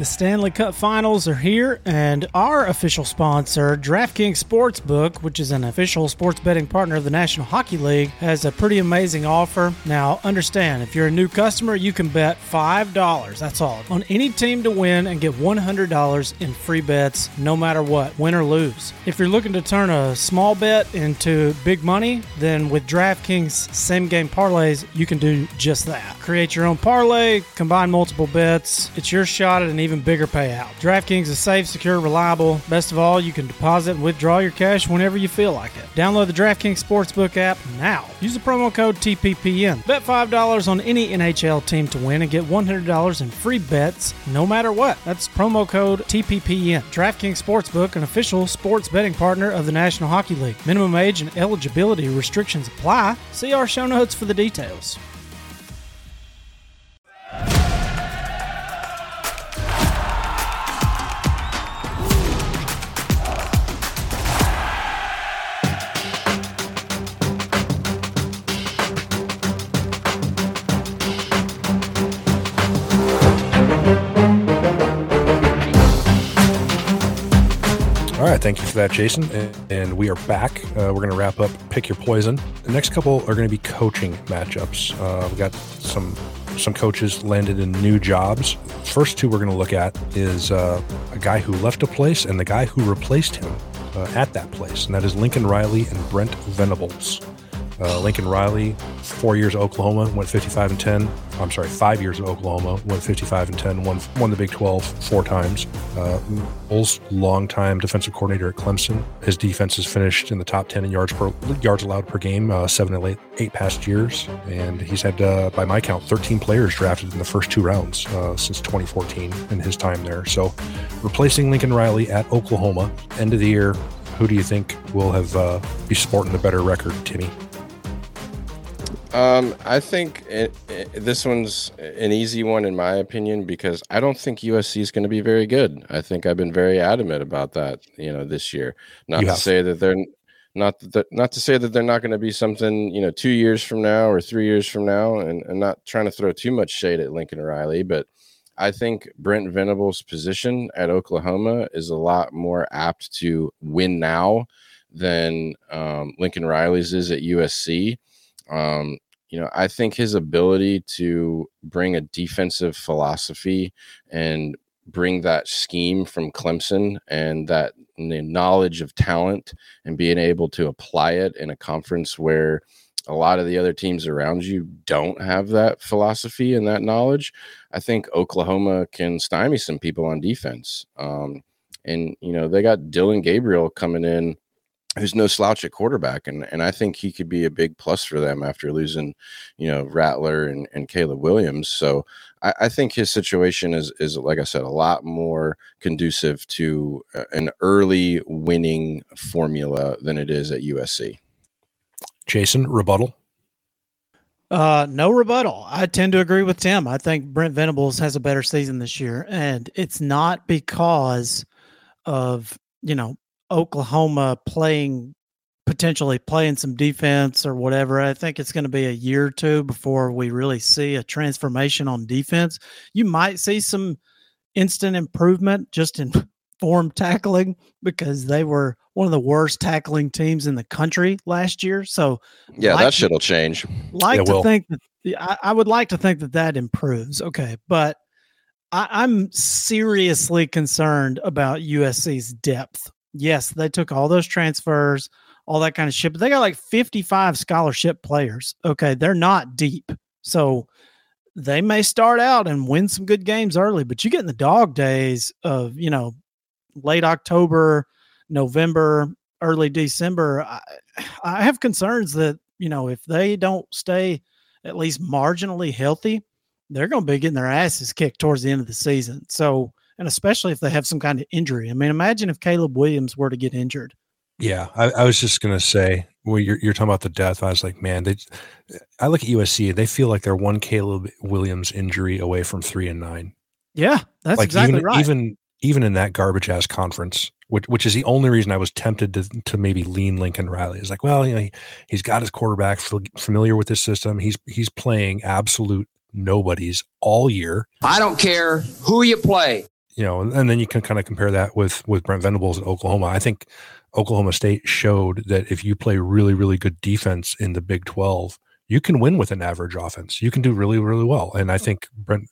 The Stanley Cup Finals are here, and our official sponsor, DraftKings Sportsbook, which is an official sports betting partner of the National Hockey League, has a pretty amazing offer. Now, understand, if you're a new customer, you can bet $5, that's all, on any team to win and get $100 in free bets no matter what, win or lose. If you're looking to turn a small bet into big money, then with DraftKings same game parlays, you can do just that. Create your own parlay, combine multiple bets. It's your shot at an even bigger payout. DraftKings is safe, secure, reliable. Best of all, you can deposit and withdraw your cash whenever you feel like it. Download the DraftKings Sportsbook app now. Use the promo code TPPN. Bet $5 on any NHL team to win and get $100 in free bets no matter what. That's promo code TPPN. DraftKings Sportsbook, an official sports betting partner of the National Hockey League. Minimum age and eligibility restrictions apply. See our show notes for the details. Thank you for that, Jason. And, and we are back. Uh, we're going to wrap up Pick Your Poison. The next couple are going to be coaching matchups. Uh, we got some some coaches landed in new jobs. First two we're going to look at is uh, a guy who left a place and the guy who replaced him uh, at that place, and that is Lincoln Riley and Brent Venables. Uh, Lincoln Riley, four years at Oklahoma, went 55 and 10. I'm sorry, five years at Oklahoma, went 55 and 10, won, won the Big 12 four times. Uh, longtime defensive coordinator at Clemson. His defense has finished in the top 10 in yards per yards allowed per game, uh, seven and eight, eight past years. And he's had, uh, by my count, 13 players drafted in the first two rounds uh, since 2014 in his time there. So replacing Lincoln Riley at Oklahoma, end of the year, who do you think will have uh, be sporting the better record, Timmy? Um, I think it, it, this one's an easy one in my opinion because I don't think USC is going to be very good. I think I've been very adamant about that. You know, this year. Not You to have. say that they're not that, not to say that they're not going to be something. You know, two years from now or three years from now, and, and not trying to throw too much shade at Lincoln Riley, but I think Brent Venables' position at Oklahoma is a lot more apt to win now than um, Lincoln Riley's is at USC. Um, you know, I think his ability to bring a defensive philosophy and bring that scheme from Clemson and that knowledge of talent and being able to apply it in a conference where a lot of the other teams around you don't have that philosophy and that knowledge. I think Oklahoma can stymie some people on defense. Um, and you know, they got Dillon Gabriel coming in who's no slouch at quarterback, and and I think he could be a big plus for them after losing, you know, Rattler and and Caleb Williams. So I, I think his situation is is like I said, a lot more conducive to uh, an early winning formula than it is at USC. Jason, rebuttal. Uh, no rebuttal. I tend to agree with Tim. I think Brent Venables has a better season this year, and it's not because of you know Oklahoma playing potentially playing some defense or whatever. I think it's going to be a year or two before we really see a transformation on defense. You might see some instant improvement just in [LAUGHS] form tackling because they were one of the worst tackling teams in the country last year. So Yeah, like that to- shit'll change. like It to will. think that yeah, I, I would like to think that that improves. Okay, but I, I'm seriously concerned about USC's depth. Yes, they took all those transfers, all that kind of shit, but they got like 55 scholarship players. Okay, they're not deep, so they may start out and win some good games early, but you get in the dog days of you know late October, November, early December. I, I have concerns that you know if they don't stay at least marginally healthy, they're going to be getting their asses kicked towards the end of the season. So, and especially if they have some kind of injury. I mean, imagine if Caleb Williams were to get injured. Yeah, I, I was just gonna say, well, you're you're talking about the death. I was like, man, they. I look at USC. They feel like they're one Caleb Williams injury away from three and nine. Yeah, that's like exactly even right. even even in that garbage ass conference, which which is the only reason I was tempted to to maybe lean Lincoln Riley. Is like, well, you know, he, he's got his quarterback fam- familiar with this system. He's he's playing absolute nobodies all year. I don't care who you play. You know, and then you can kind of compare that with with Brent Venables at Oklahoma. I think Oklahoma State showed that if you play really really good defense in the Big Twelve, you can win with an average offense. You can do really really well. And I think Brent.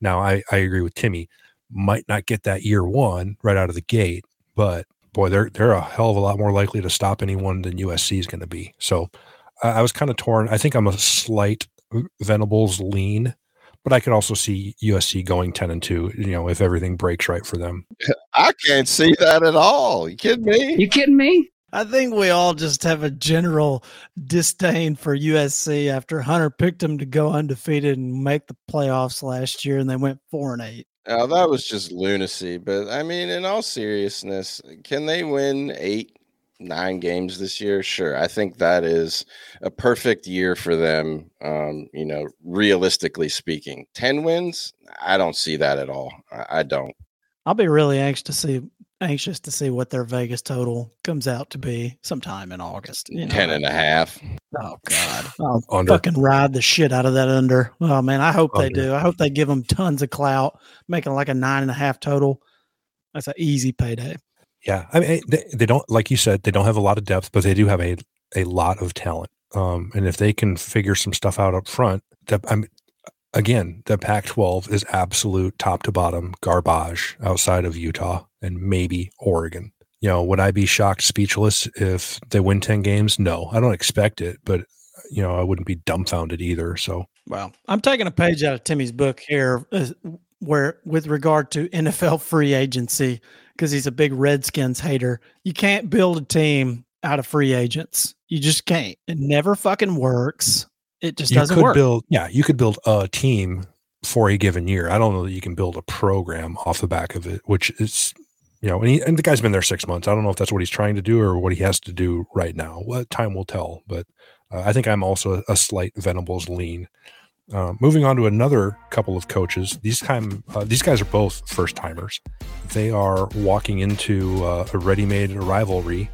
Now I I agree with Timmy. Might not get that year one right out of the gate, but boy, they're they're a hell of a lot more likely to stop anyone than USC is going to be. So I, I was kind of torn. I think I'm a slight Venables lean but I could also see USC going ten and two. You know, if everything breaks right for them. [LAUGHS] I can't see that at all. You kidding me? You kidding me? I think we all just have a general disdain for USC after Hunter picked them to go undefeated and make the playoffs last year, and they went four and eight. Oh, that was just lunacy. But I mean, in all seriousness, can they win eight, nine games this year? Sure. I think that is a perfect year for them. Um, you know, realistically speaking, 10 wins, I don't see that at all. I, I don't. I'll be really anxious to see anxious to see what their Vegas total comes out to be sometime in August. You know, 10 and a half. Oh God, I'll Under. fucking ride the shit out of that under. Oh man, I hope they do. I hope they give them tons of clout, making like a nine and a half total. That's an easy payday. Yeah, I mean they, they don't like you said they don't have a lot of depth, but they do have a a lot of talent. Um, and if they can figure some stuff out up front, that I'm again the Pac-12 is absolute top to bottom garbage outside of Utah and maybe Oregon. You know, would I be shocked, speechless if they win ten games? No, I don't expect it, but you know I wouldn't be dumbfounded either. So Wow. I'm taking a page out of Timmy's book here, uh, where with regard to NFL free agency, because he's a big Redskins hater. You can't build a team out of free agents. You just can't. It never fucking works. It just you doesn't could work. build yeah you could build a team for a given year i don't know that you can build a program off the back of it which is you know and, he, and the guy's been there six months i don't know if that's what he's trying to do or what he has to do right now what time will tell but uh, i think i'm also a, a slight venables lean uh, moving on to another couple of coaches these time uh, these guys are both first timers they are walking into uh, a ready-made rivalry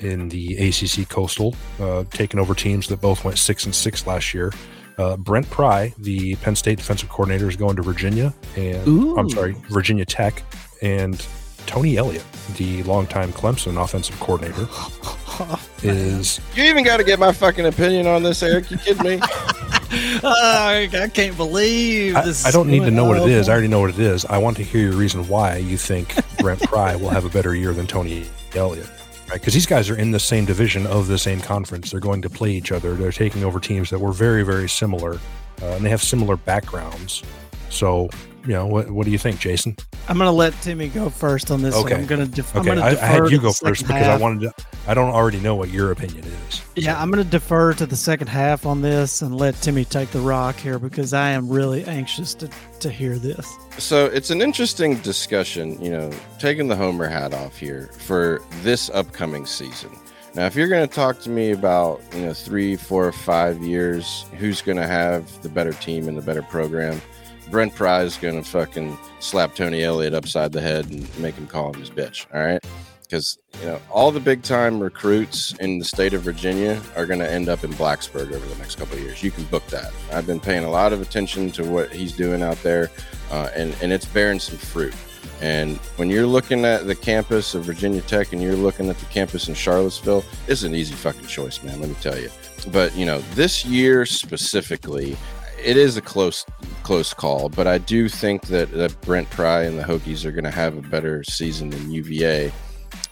in the ACC Coastal, uh, taking over teams that both went six and six last year. Uh, Brent Pry, the Penn State defensive coordinator, is going to Virginia, and I'm sorry, Virginia Tech, and Tony Elliott, the longtime Clemson offensive coordinator, [LAUGHS] is You even got to get my fucking opinion on this, Eric. You kidding me? [LAUGHS] I [LAUGHS] I can't believe I, this. I don't need to know what it is. I I already know what it is. I want to hear your reason why you think [LAUGHS] Brent Pry will have a better year than Tony Elliott. Right? Because these guys are in the same division of the same conference. They're going to play each other. They're taking over teams that were very, very similar, uh, and they have similar backgrounds. So, you know, what, what do you think, Jason? I'm going to let Timmy go first on this. one. Okay. I'm going to. Def- Okay, I, I had you go first because I wanted to. I don't already know what your opinion is. Yeah, I'm going to defer to the second half on this and let Timmy take the rock here because I am really anxious to to hear this. So it's an interesting discussion, you know, taking the Homer hat off here for this upcoming season. Now, if you're going to talk to me about, you know, three, four, five years, who's going to have the better team and the better program, Brent Pry is going to fucking slap Tony Elliott upside the head and make him call him his bitch. All right. Because, you know, all the big time recruits in the state of Virginia are going to end up in Blacksburg over the next couple of years. You can book that. I've been paying a lot of attention to what he's doing out there uh, and and it's bearing some fruit. And when you're looking at the campus of Virginia Tech and you're looking at the campus in Charlottesville, it's an easy fucking choice, man. Let me tell you. But you know, this year specifically, it is a close close call. But I do think that, that Brent Pry and the Hokies are going to have a better season than UVA,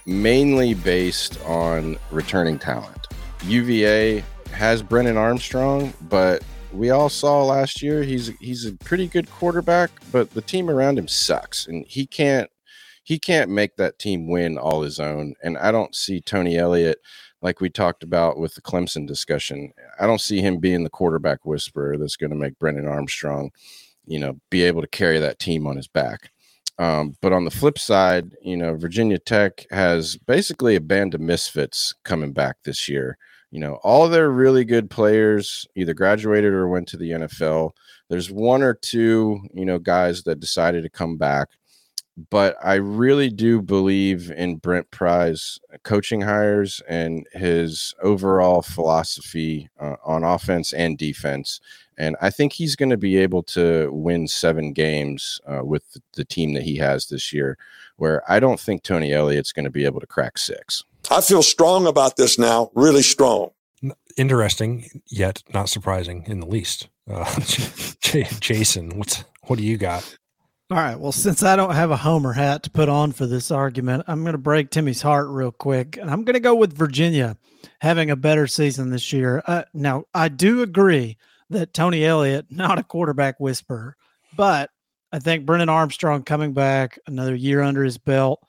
mainly based on returning talent. UVA has Brennan Armstrong, but we all saw last year he's he's a pretty good quarterback, but the team around him sucks, and he can't he can't make that team win all his own. And I don't see Tony Elliott like we talked about with the Clemson discussion. I don't see him being the quarterback whisperer that's going to make Brennan Armstrong, you know, be able to carry that team on his back. Um, but on the flip side, you know, Virginia Tech has basically a band of misfits coming back this year. You know, all their really good players either graduated or went to the NFL. There's one or two, you know, guys that decided to come back but I really do believe in Brent Pry's coaching hires and his overall philosophy uh, on offense and defense. And I think he's going to be able to win seven games uh, with the team that he has this year, where I don't think Tony Elliott's going to be able to crack six. I feel strong about this now, really strong. Interesting, yet not surprising in the least. Uh, [LAUGHS] Jason, what's what do you got? All right. Well, since I don't have a Homer hat to put on for this argument, I'm going to break Timmy's heart real quick. And I'm going to go with Virginia having a better season this year. Uh, now, I do agree that Tony Elliott, not a quarterback whisperer, but I think Brennan Armstrong coming back another year under his belt.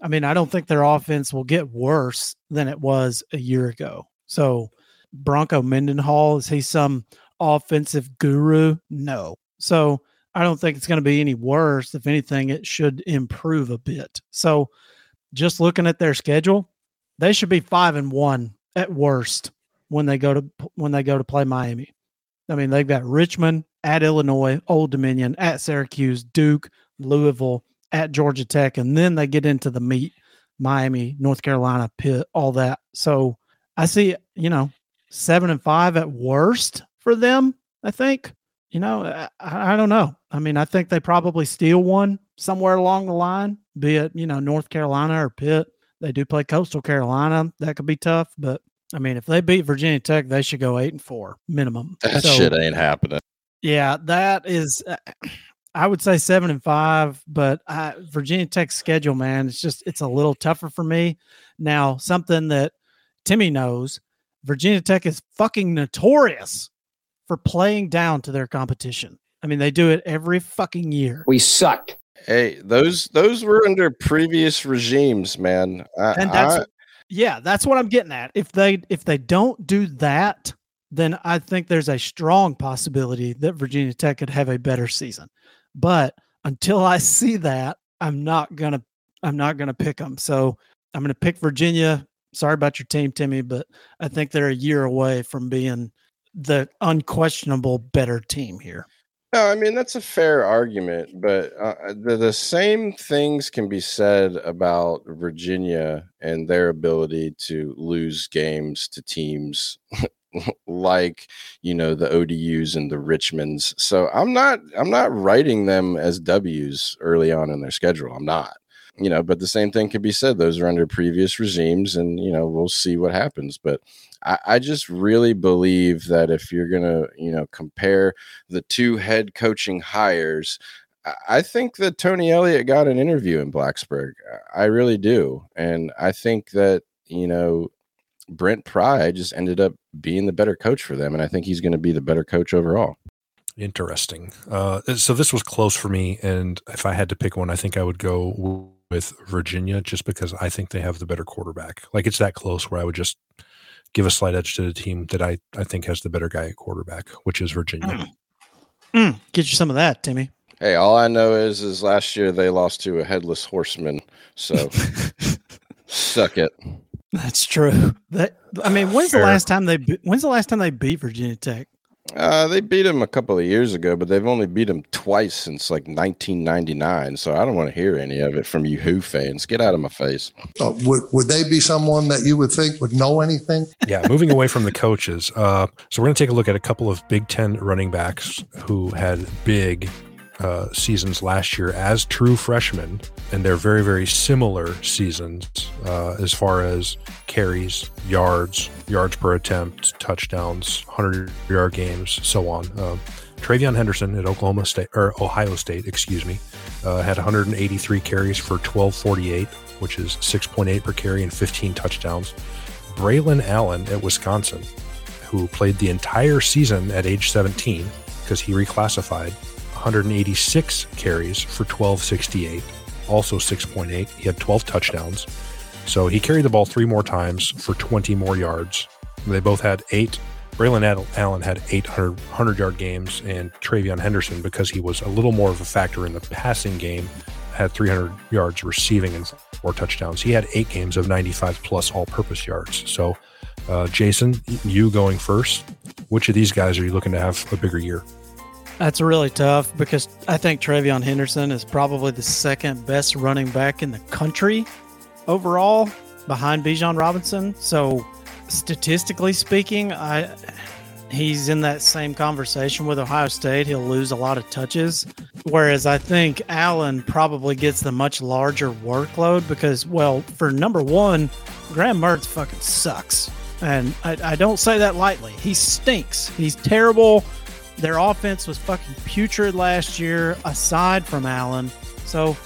I mean, I don't think their offense will get worse than it was a year ago. So, Bronco Mendenhall, is he some offensive guru? No. So, I don't think it's going to be any worse. If anything, it should improve a bit. So, just looking at their schedule, they should be five and one at worst when they go to when they go to play Miami. I mean, they've got Richmond at Illinois, Old Dominion at Syracuse, Duke, Louisville at Georgia Tech, and then they get into the meat, Miami, North Carolina, Pitt, all that. So I see, you know, seven and five at worst for them. I think you know, I, I, don't know. I mean, I think they probably steal one somewhere along the line, be it, you know, North Carolina or Pitt. They do play Coastal Carolina. That could be tough. But I mean, if they beat Virginia Tech, they should go eight and four minimum. That so, shit ain't happening. Yeah, that is. Uh, I would say seven and five, but I, Virginia Tech's schedule, man, it's just it's a little tougher for me. Now, something that Timmy knows, Virginia Tech is fucking notorious for playing down to their competition. I mean, they do it every fucking year. We suck. Hey, those those were under previous regimes, man. I, and that's I, yeah, that's what I'm getting at. If they if they don't do that, then I think there's a strong possibility that Virginia Tech could have a better season. But until I see that, I'm not gonna I'm not gonna pick them. So I'm gonna pick Virginia. Sorry about your team, Timmy, but I think they're a year away from being the unquestionable better team here. No, I mean that's a fair argument, but uh, the, the same things can be said about Virginia and their ability to lose games to teams [LAUGHS] like you know the ODUs and the Richmonds. So I'm not I'm not writing them as W's early on in their schedule. I'm not you know, but the same thing can be said. Those are under previous regimes, and you know, we'll see what happens. But I, I just really believe that if you're gonna, you know, compare the two head coaching hires, I think that Tony Elliott got an interview in Blacksburg. I really do, and I think that you know Brent Pry just ended up being the better coach for them, and I think he's going to be the better coach overall. Interesting. Uh, so this was close for me, and if I had to pick one, I think I would go with Virginia just because I think they have the better quarterback. Like it's that close where I would just give a slight edge to the team that I, I think has the better guy at quarterback, which is Virginia. Mm. Mm, get you some of that, Timmy. Hey, all I know is is last year they lost to a headless horseman. So [LAUGHS] suck it. That's true. That I mean, when's Fair. the last time they when's the last time they beat Virginia Tech? Uh, they beat him a couple of years ago, but they've only beat him twice since like 1999. So I don't want to hear any of it from you Hoo fans. Get out of my face. Uh, would would they be someone that you would think would know anything? Yeah, moving away from the coaches. Uh, so we're going to take a look at a couple of Big Ten running backs who had big uh, seasons last year as true freshmen, and they're very, very similar seasons uh, as far as carries, yards, yards per attempt, touchdowns, 100 yard games, so on. Uh, TreVeyon Henderson at Oklahoma State or Ohio State, excuse me, uh, had 183 carries for 1248, which is 6.8 per carry and 15 touchdowns. Braylon Allen at Wisconsin, who played the entire season at age 17 because he reclassified, 186 carries for 1268, also 6.8. He had 12 touchdowns. So he carried the ball three more times for 20 more yards. They both had eight Braylon Allen had 800 100 yard games, and TreVeyon Henderson, because he was a little more of a factor in the passing game, had 300 yards receiving and four touchdowns. He had eight games of 95 plus all purpose yards. So, uh, Jason, you going first. Which of these guys are you looking to have a bigger year? That's really tough because I think TreVeyon Henderson is probably the second best running back in the country overall behind Bijan Robinson. So statistically speaking, I he's in that same conversation with Ohio State. He'll lose a lot of touches, whereas I think Allen probably gets the much larger workload because, well, for number one, Graham Mertz fucking sucks, and I, I don't say that lightly. He stinks. He's terrible. Their offense was fucking putrid last year, aside from Allen. So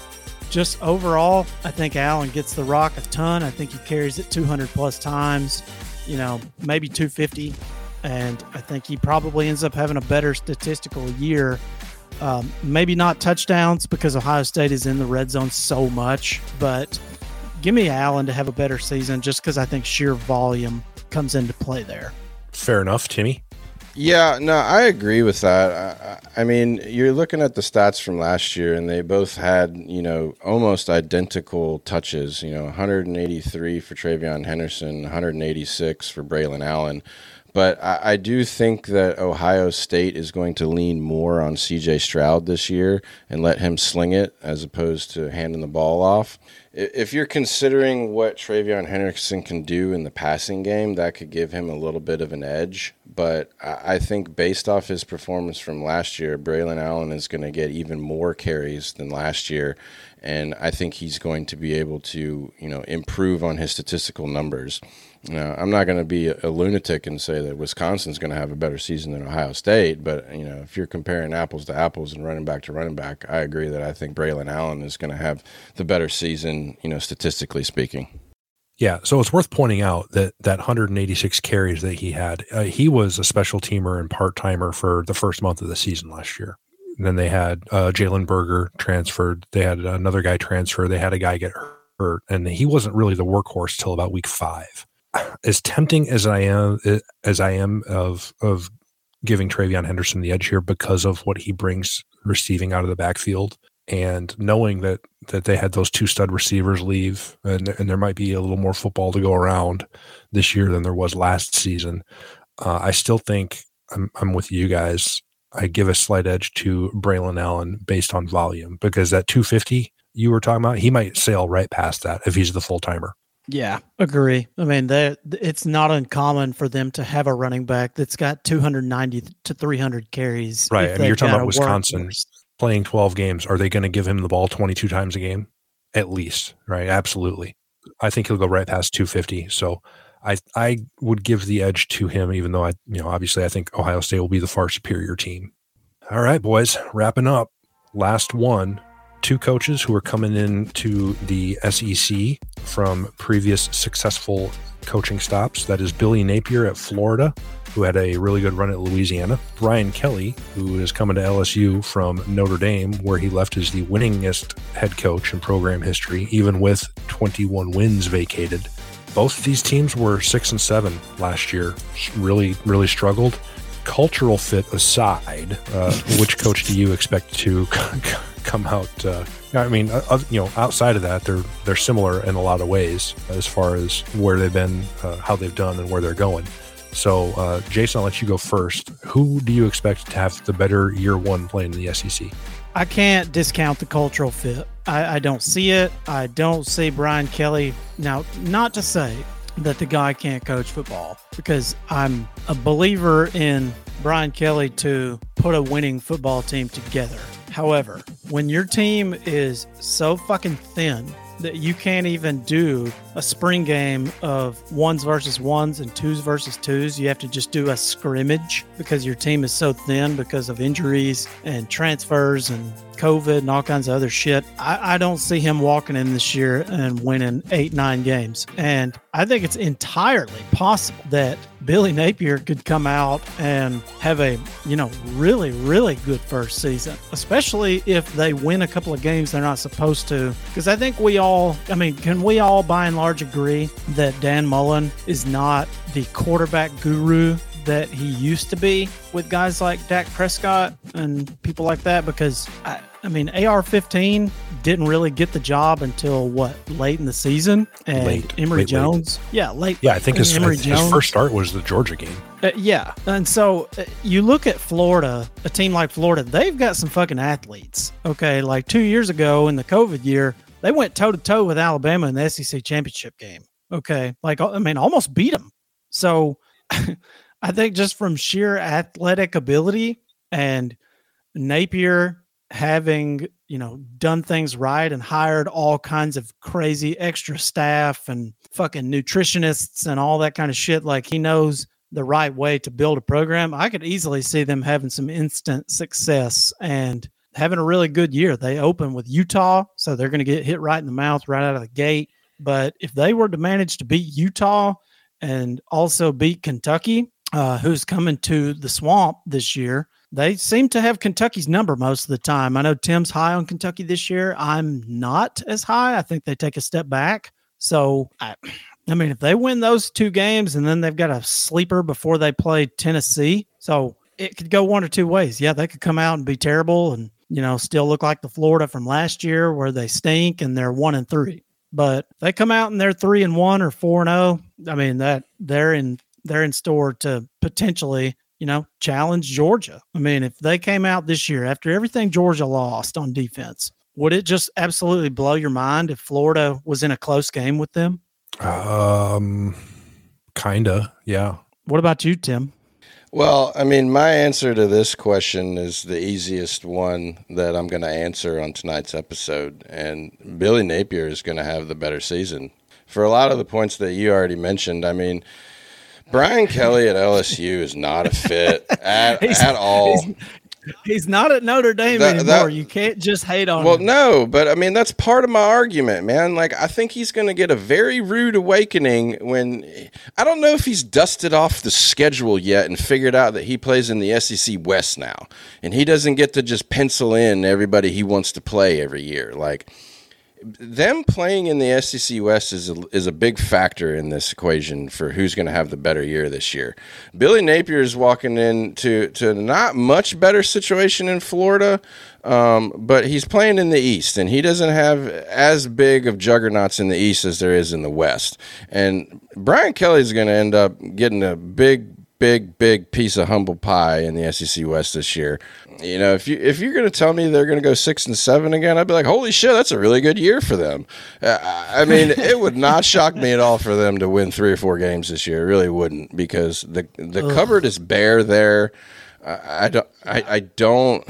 just overall, I think Allen gets the rock a ton. I think he carries it 200 plus times you know, maybe 250. And I think he probably ends up having a better statistical year. Um, maybe not touchdowns because Ohio State is in the red zone so much, but give me Allen to have a better season just because I think sheer volume comes into play there. Fair enough, Timmy. Yeah, no, I agree with that. I, I, mean, you're looking at the stats from last year, and they both had, you know, almost identical touches. You know, 183 for TreVeyon Henderson, 186 for Braylon Allen. But I, I, do think that Ohio State is going to lean more on CJ Stroud this year and let him sling it as opposed to handing the ball off. If you're considering what TreVeyon Henderson can do in the passing game, that could give him a little bit of an edge. But I think based off his performance from last year, Braylon Allen is going to get even more carries than last year and I think he's going to be able to, you know, improve on his statistical numbers. Now, I'm not going to be a, lunatic and say that Wisconsin's going to have a better season than Ohio State, but you know, if you're comparing apples to apples and running back to running back, I agree that I think Braylon Allen is going to have the better season, you know, statistically speaking. Yeah, so it's worth pointing out that that 186 carries that he had, uh, he was a special teamer and part timer for the first month of the season last year. And then they had uh, Jalen Berger transferred. They had another guy transfer. They had a guy get hurt, and he wasn't really the workhorse till about week five. As tempting as I am, as I am of of giving TreVeyon Henderson the edge here because of what he brings receiving out of the backfield, and knowing that that they had those two stud receivers leave, and and there might be a little more football to go around this year than there was last season. Uh, I still think I'm, I'm with you guys. I give a slight edge to Braylon Allen based on volume because that 250 you were talking about, he might sail right past that if he's the full timer. Yeah, agree. I mean, it's not uncommon for them to have a running back that's got 290 to 300 carries. Right. I mean, you're talking about Wisconsin playing 12 games. Are they going to give him the ball 22 times a game? At least, right? Absolutely. I think he'll go right past 250. So I I would give the edge to him, even though I you know obviously I think Ohio State will be the far superior team. All right, boys, wrapping up. Last one. Two coaches who are coming into the SEC from previous successful coaching stops. That is Billy Napier at Florida, who had a really good run at Louisiana. Brian Kelly, who is coming to LSU from Notre Dame, where he left as the winningest head coach in program history, even with 21 wins vacated both of these teams were six and seven last year. Really, really struggled. Cultural fit aside, uh, which coach do you expect to [LAUGHS] come out? Uh, I mean, uh, you know, outside of that, they're they're similar in a lot of ways as far as where they've been, uh, how they've done, and where they're going. So, uh, Jason, I'll let you go first. Who do you expect to have the better year one playing in the SEC? I can't discount the cultural fit. I, I don't see it. I don't see Brian Kelly. Now, not to say that the guy can't coach football because I'm a believer in Brian Kelly to put a winning football team together. However, when your team is so fucking thin that you can't even do a spring game of ones versus ones and twos versus twos. You have to just do a scrimmage because your team is so thin because of injuries and transfers and COVID and all kinds of other shit. I, I don't see him walking in this year and winning eight, nine games. And I think it's entirely possible that Billy Napier could come out and have a, you know, really, really good first season, especially if they win a couple of games they're not supposed to. Because I think we all, I mean, can we all by and large agree that Dan Mullen is not the quarterback guru that he used to be with guys like Dak Prescott and people like that? Because I, I mean, AR 15 didn't really get the job until what, late in the season? And Late, Emory late, late. Jones. Yeah, late. Yeah, I think his, Emory his first start was the Georgia game. Uh, yeah. And so uh, you look at Florida, a team like Florida, they've got some fucking athletes. Okay. Like two years ago in the COVID year, they went toe to toe with Alabama in the SEC championship game. Okay. Like, I mean, almost beat them. So [LAUGHS] I think just from sheer athletic ability and Napier having, you know, done things right and hired all kinds of crazy extra staff and fucking nutritionists and all that kind of shit, like he knows the right way to build a program, I could easily see them having some instant success and having a really good year. They open with Utah, so they're going to get hit right in the mouth right out of the gate. But if they were to manage to beat Utah and also beat Kentucky, uh, who's coming to the swamp this year, they seem to have Kentucky's number most of the time. I know Tim's high on Kentucky this year. I'm not as high. I think they take a step back. So I, I mean, if they win those two games and then they've got a sleeper before they play Tennessee, so it could go one or two ways. Yeah, they could come out and be terrible and you know still look like the Florida from last year where they stink and they're one and three. But they come out and they're three and one or four and zero. I mean that they're in they're in store to potentially you know challenge Georgia. I mean, if they came out this year after everything Georgia lost on defense, would it just absolutely blow your mind if Florida was in a close game with them? Um, kinda, yeah. What about you, Tim? Well, I mean, my answer to this question is the easiest one that I'm going to answer on tonight's episode. And Billy Napier is going to have the better season. For a lot of the points that you already mentioned, I mean, Brian Kelly at LSU is not a fit [LAUGHS] at, at all. He's, he's not at Notre Dame That- anymore. that- you can't just hate on Well, him. Well, no, but I mean that's part of my argument, man. Like I think he's going to get a very rude awakening when I don't know if he's dusted off the schedule yet and figured out that he plays in the SEC West now, and he doesn't get to just pencil in everybody he wants to play every year. Like them playing in the SEC West is a, is a big factor in this equation for who's going to have the better year this year. Billy Napier is walking into to not much better situation in Florida, um, but he's playing in the East, and he doesn't have as big of juggernauts in the East as there is in the West. And Brian Kelly's going to end up getting a big big big piece of humble pie in the SEC West this year. You know, if you if you're going to tell me they're going to go 6 and 7 again, I'd be like, "Holy shit, that's a really good year for them." Uh, I mean, it would not [LAUGHS] shock me at all for them to win 3 or 4 games this year. It really wouldn't because the the cupboard is bare there. I, I don't I, I don't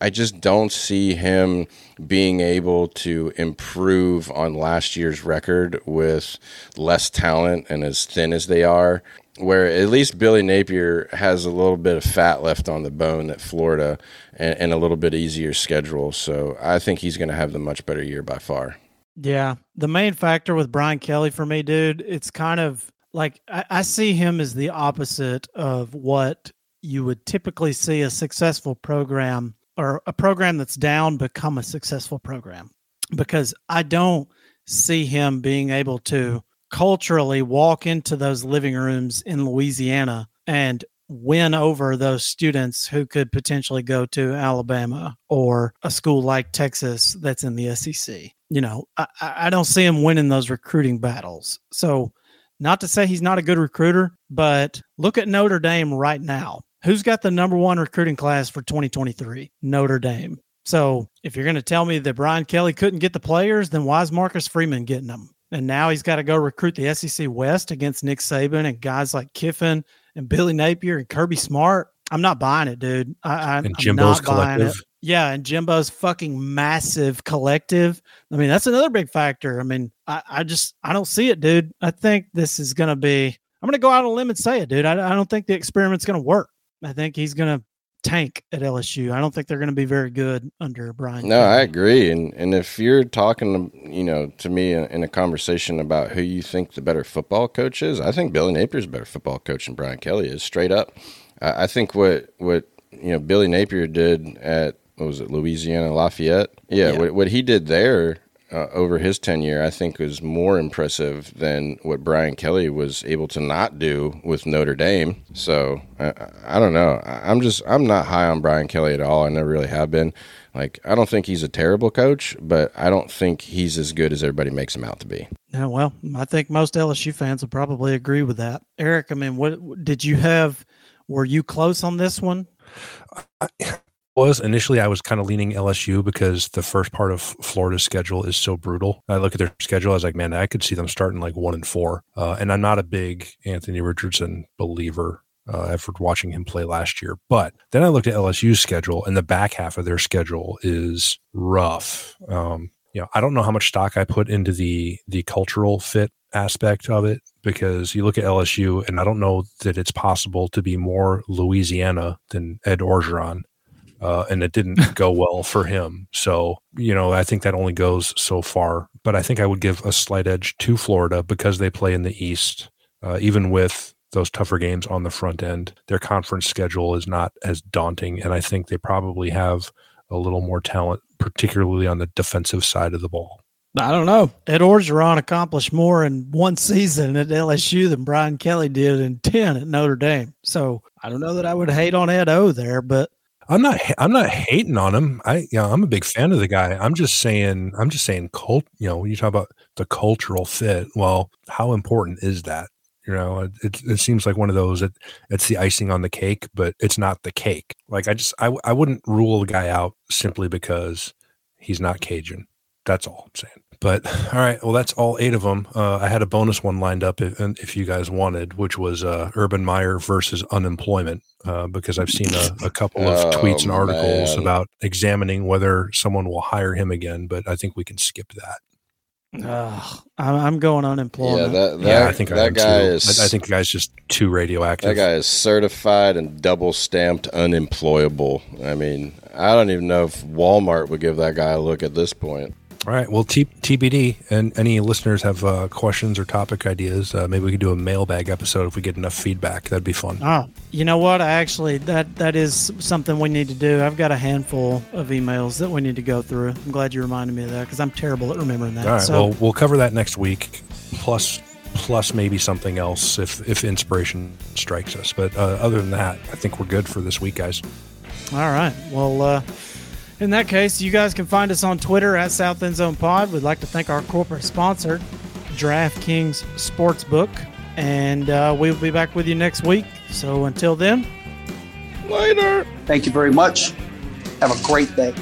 I just don't see him being able to improve on last year's record with less talent and as thin as they are. Where at least Billy Napier has a little bit of fat left on the bone at Florida and, and a little bit easier schedule. So I think he's going to have the much better year by far. Yeah. The main factor with Brian Kelly for me, dude, it's kind of like I, I see him as the opposite of what you would typically see a successful program or a program that's down become a successful program because I don't see him being able to culturally walk into those living rooms in Louisiana and win over those students who could potentially go to Alabama or a school like Texas that's in the SEC. You know, I, I don't see him winning those recruiting battles. So, not to say he's not a good recruiter, but look at Notre Dame right now. Who's got the number one recruiting class for 2023? Notre Dame. So, if you're going to tell me that Brian Kelly couldn't get the players, then why is Marcus Freeman getting them? And now he's got to go recruit the SEC West against Nick Saban and guys like Kiffin and Billy Napier and Kirby Smart. I'm not buying it, dude. I, I, And I'm Jimbo's not buying it. collective. Yeah, and Jimbo's fucking massive collective. I mean, that's another big factor. I mean, I, I just I don't see it, dude. I think this is gonna be. I'm gonna go out on a limb and say it, dude. I, I don't think the experiment's gonna work. I think he's gonna tank at LSU. I don't think they're going to be very good under Brian. No, I agree. And and if you're talking, you know, to me in a conversation about who you think the better football coach is, I think Billy Napier's a better football coach than Brian Kelly is. Straight up, I, I think what what you know Billy Napier did at what was it Louisiana Lafayette? Yeah, yeah. What, what he did there uh, over his tenure, I think was more impressive than what Brian Kelly was able to not do with Notre Dame. So I, I don't know. I'm just I'm not high on Brian Kelly at all. I never really have been. Like I don't think he's a terrible coach, but I don't think he's as good as everybody makes him out to be. Yeah, well, I think most LSU fans will probably agree with that. Eric, I mean, what did you have? Were you close on this one? I, was initially I was kind of leaning LSU because the first part of Florida's schedule is so brutal. I look at their schedule, I was like, man, I could see them starting like one and four. Uh, and I'm not a big Anthony Richardson believer uh, after watching him play last year. But then I looked at LSU's schedule, and the back half of their schedule is rough. Um, you know, I don't know how much stock I put into the the cultural fit aspect of it because you look at LSU, and I don't know that it's possible to be more Louisiana than Ed Orgeron uh, and it didn't go well for him. So, you know, I think that only goes so far. But I think I would give a slight edge to Florida because they play in the East, uh, even with those tougher games on the front end. Their conference schedule is not as daunting, and I think they probably have a little more talent, particularly on the defensive side of the ball. I don't know. Ed Orgeron accomplished more in one season at LSU than Brian Kelly did in 10 at Notre Dame. So I don't know that I would hate on Ed O there, but I'm not. I'm not hating on him. I, you know, I'm a big fan of the guy. I'm just saying. I'm just saying. Cult. You know, when you talk about the cultural fit. Well, how important is that? You know, it, it seems like one of those. It, it's the icing on the cake, but it's not the cake. Like I just, I, I wouldn't rule a guy out simply because he's not Cajun. That's all I'm saying. But all right, well, that's all eight of them. Uh, I had a bonus one lined up if, if you guys wanted, which was uh, Urban Meyer versus unemployment, uh, because I've seen a, a couple of oh, tweets and articles man. about examining whether someone will hire him again. But I think we can skip that. I'm going unemployment. Yeah, that, that, yeah, I think that I guy too. is. I, I think the guy's just too radioactive. That guy is certified and double stamped unemployable. I mean, I don't even know if Walmart would give that guy a look at this point. All right. Well, T- TBD. And any listeners have uh, questions or topic ideas, uh, maybe we could do a mailbag episode if we get enough feedback. That'd be fun. Oh, you know what? I actually that that is something we need to do. I've got a handful of emails that we need to go through. I'm glad you reminded me of that because I'm terrible at remembering that. All right. So, well, we'll cover that next week. Plus, plus maybe something else if if inspiration strikes us. But uh, other than that, I think we're good for this week, guys. All right. Well. In that case, you guys can find us on Twitter at South End Zone Pod. We'd like to thank our corporate sponsor, DraftKings Sportsbook. And uh, we'll be back with you next week. So until then, later. Thank you very much. Have a great day.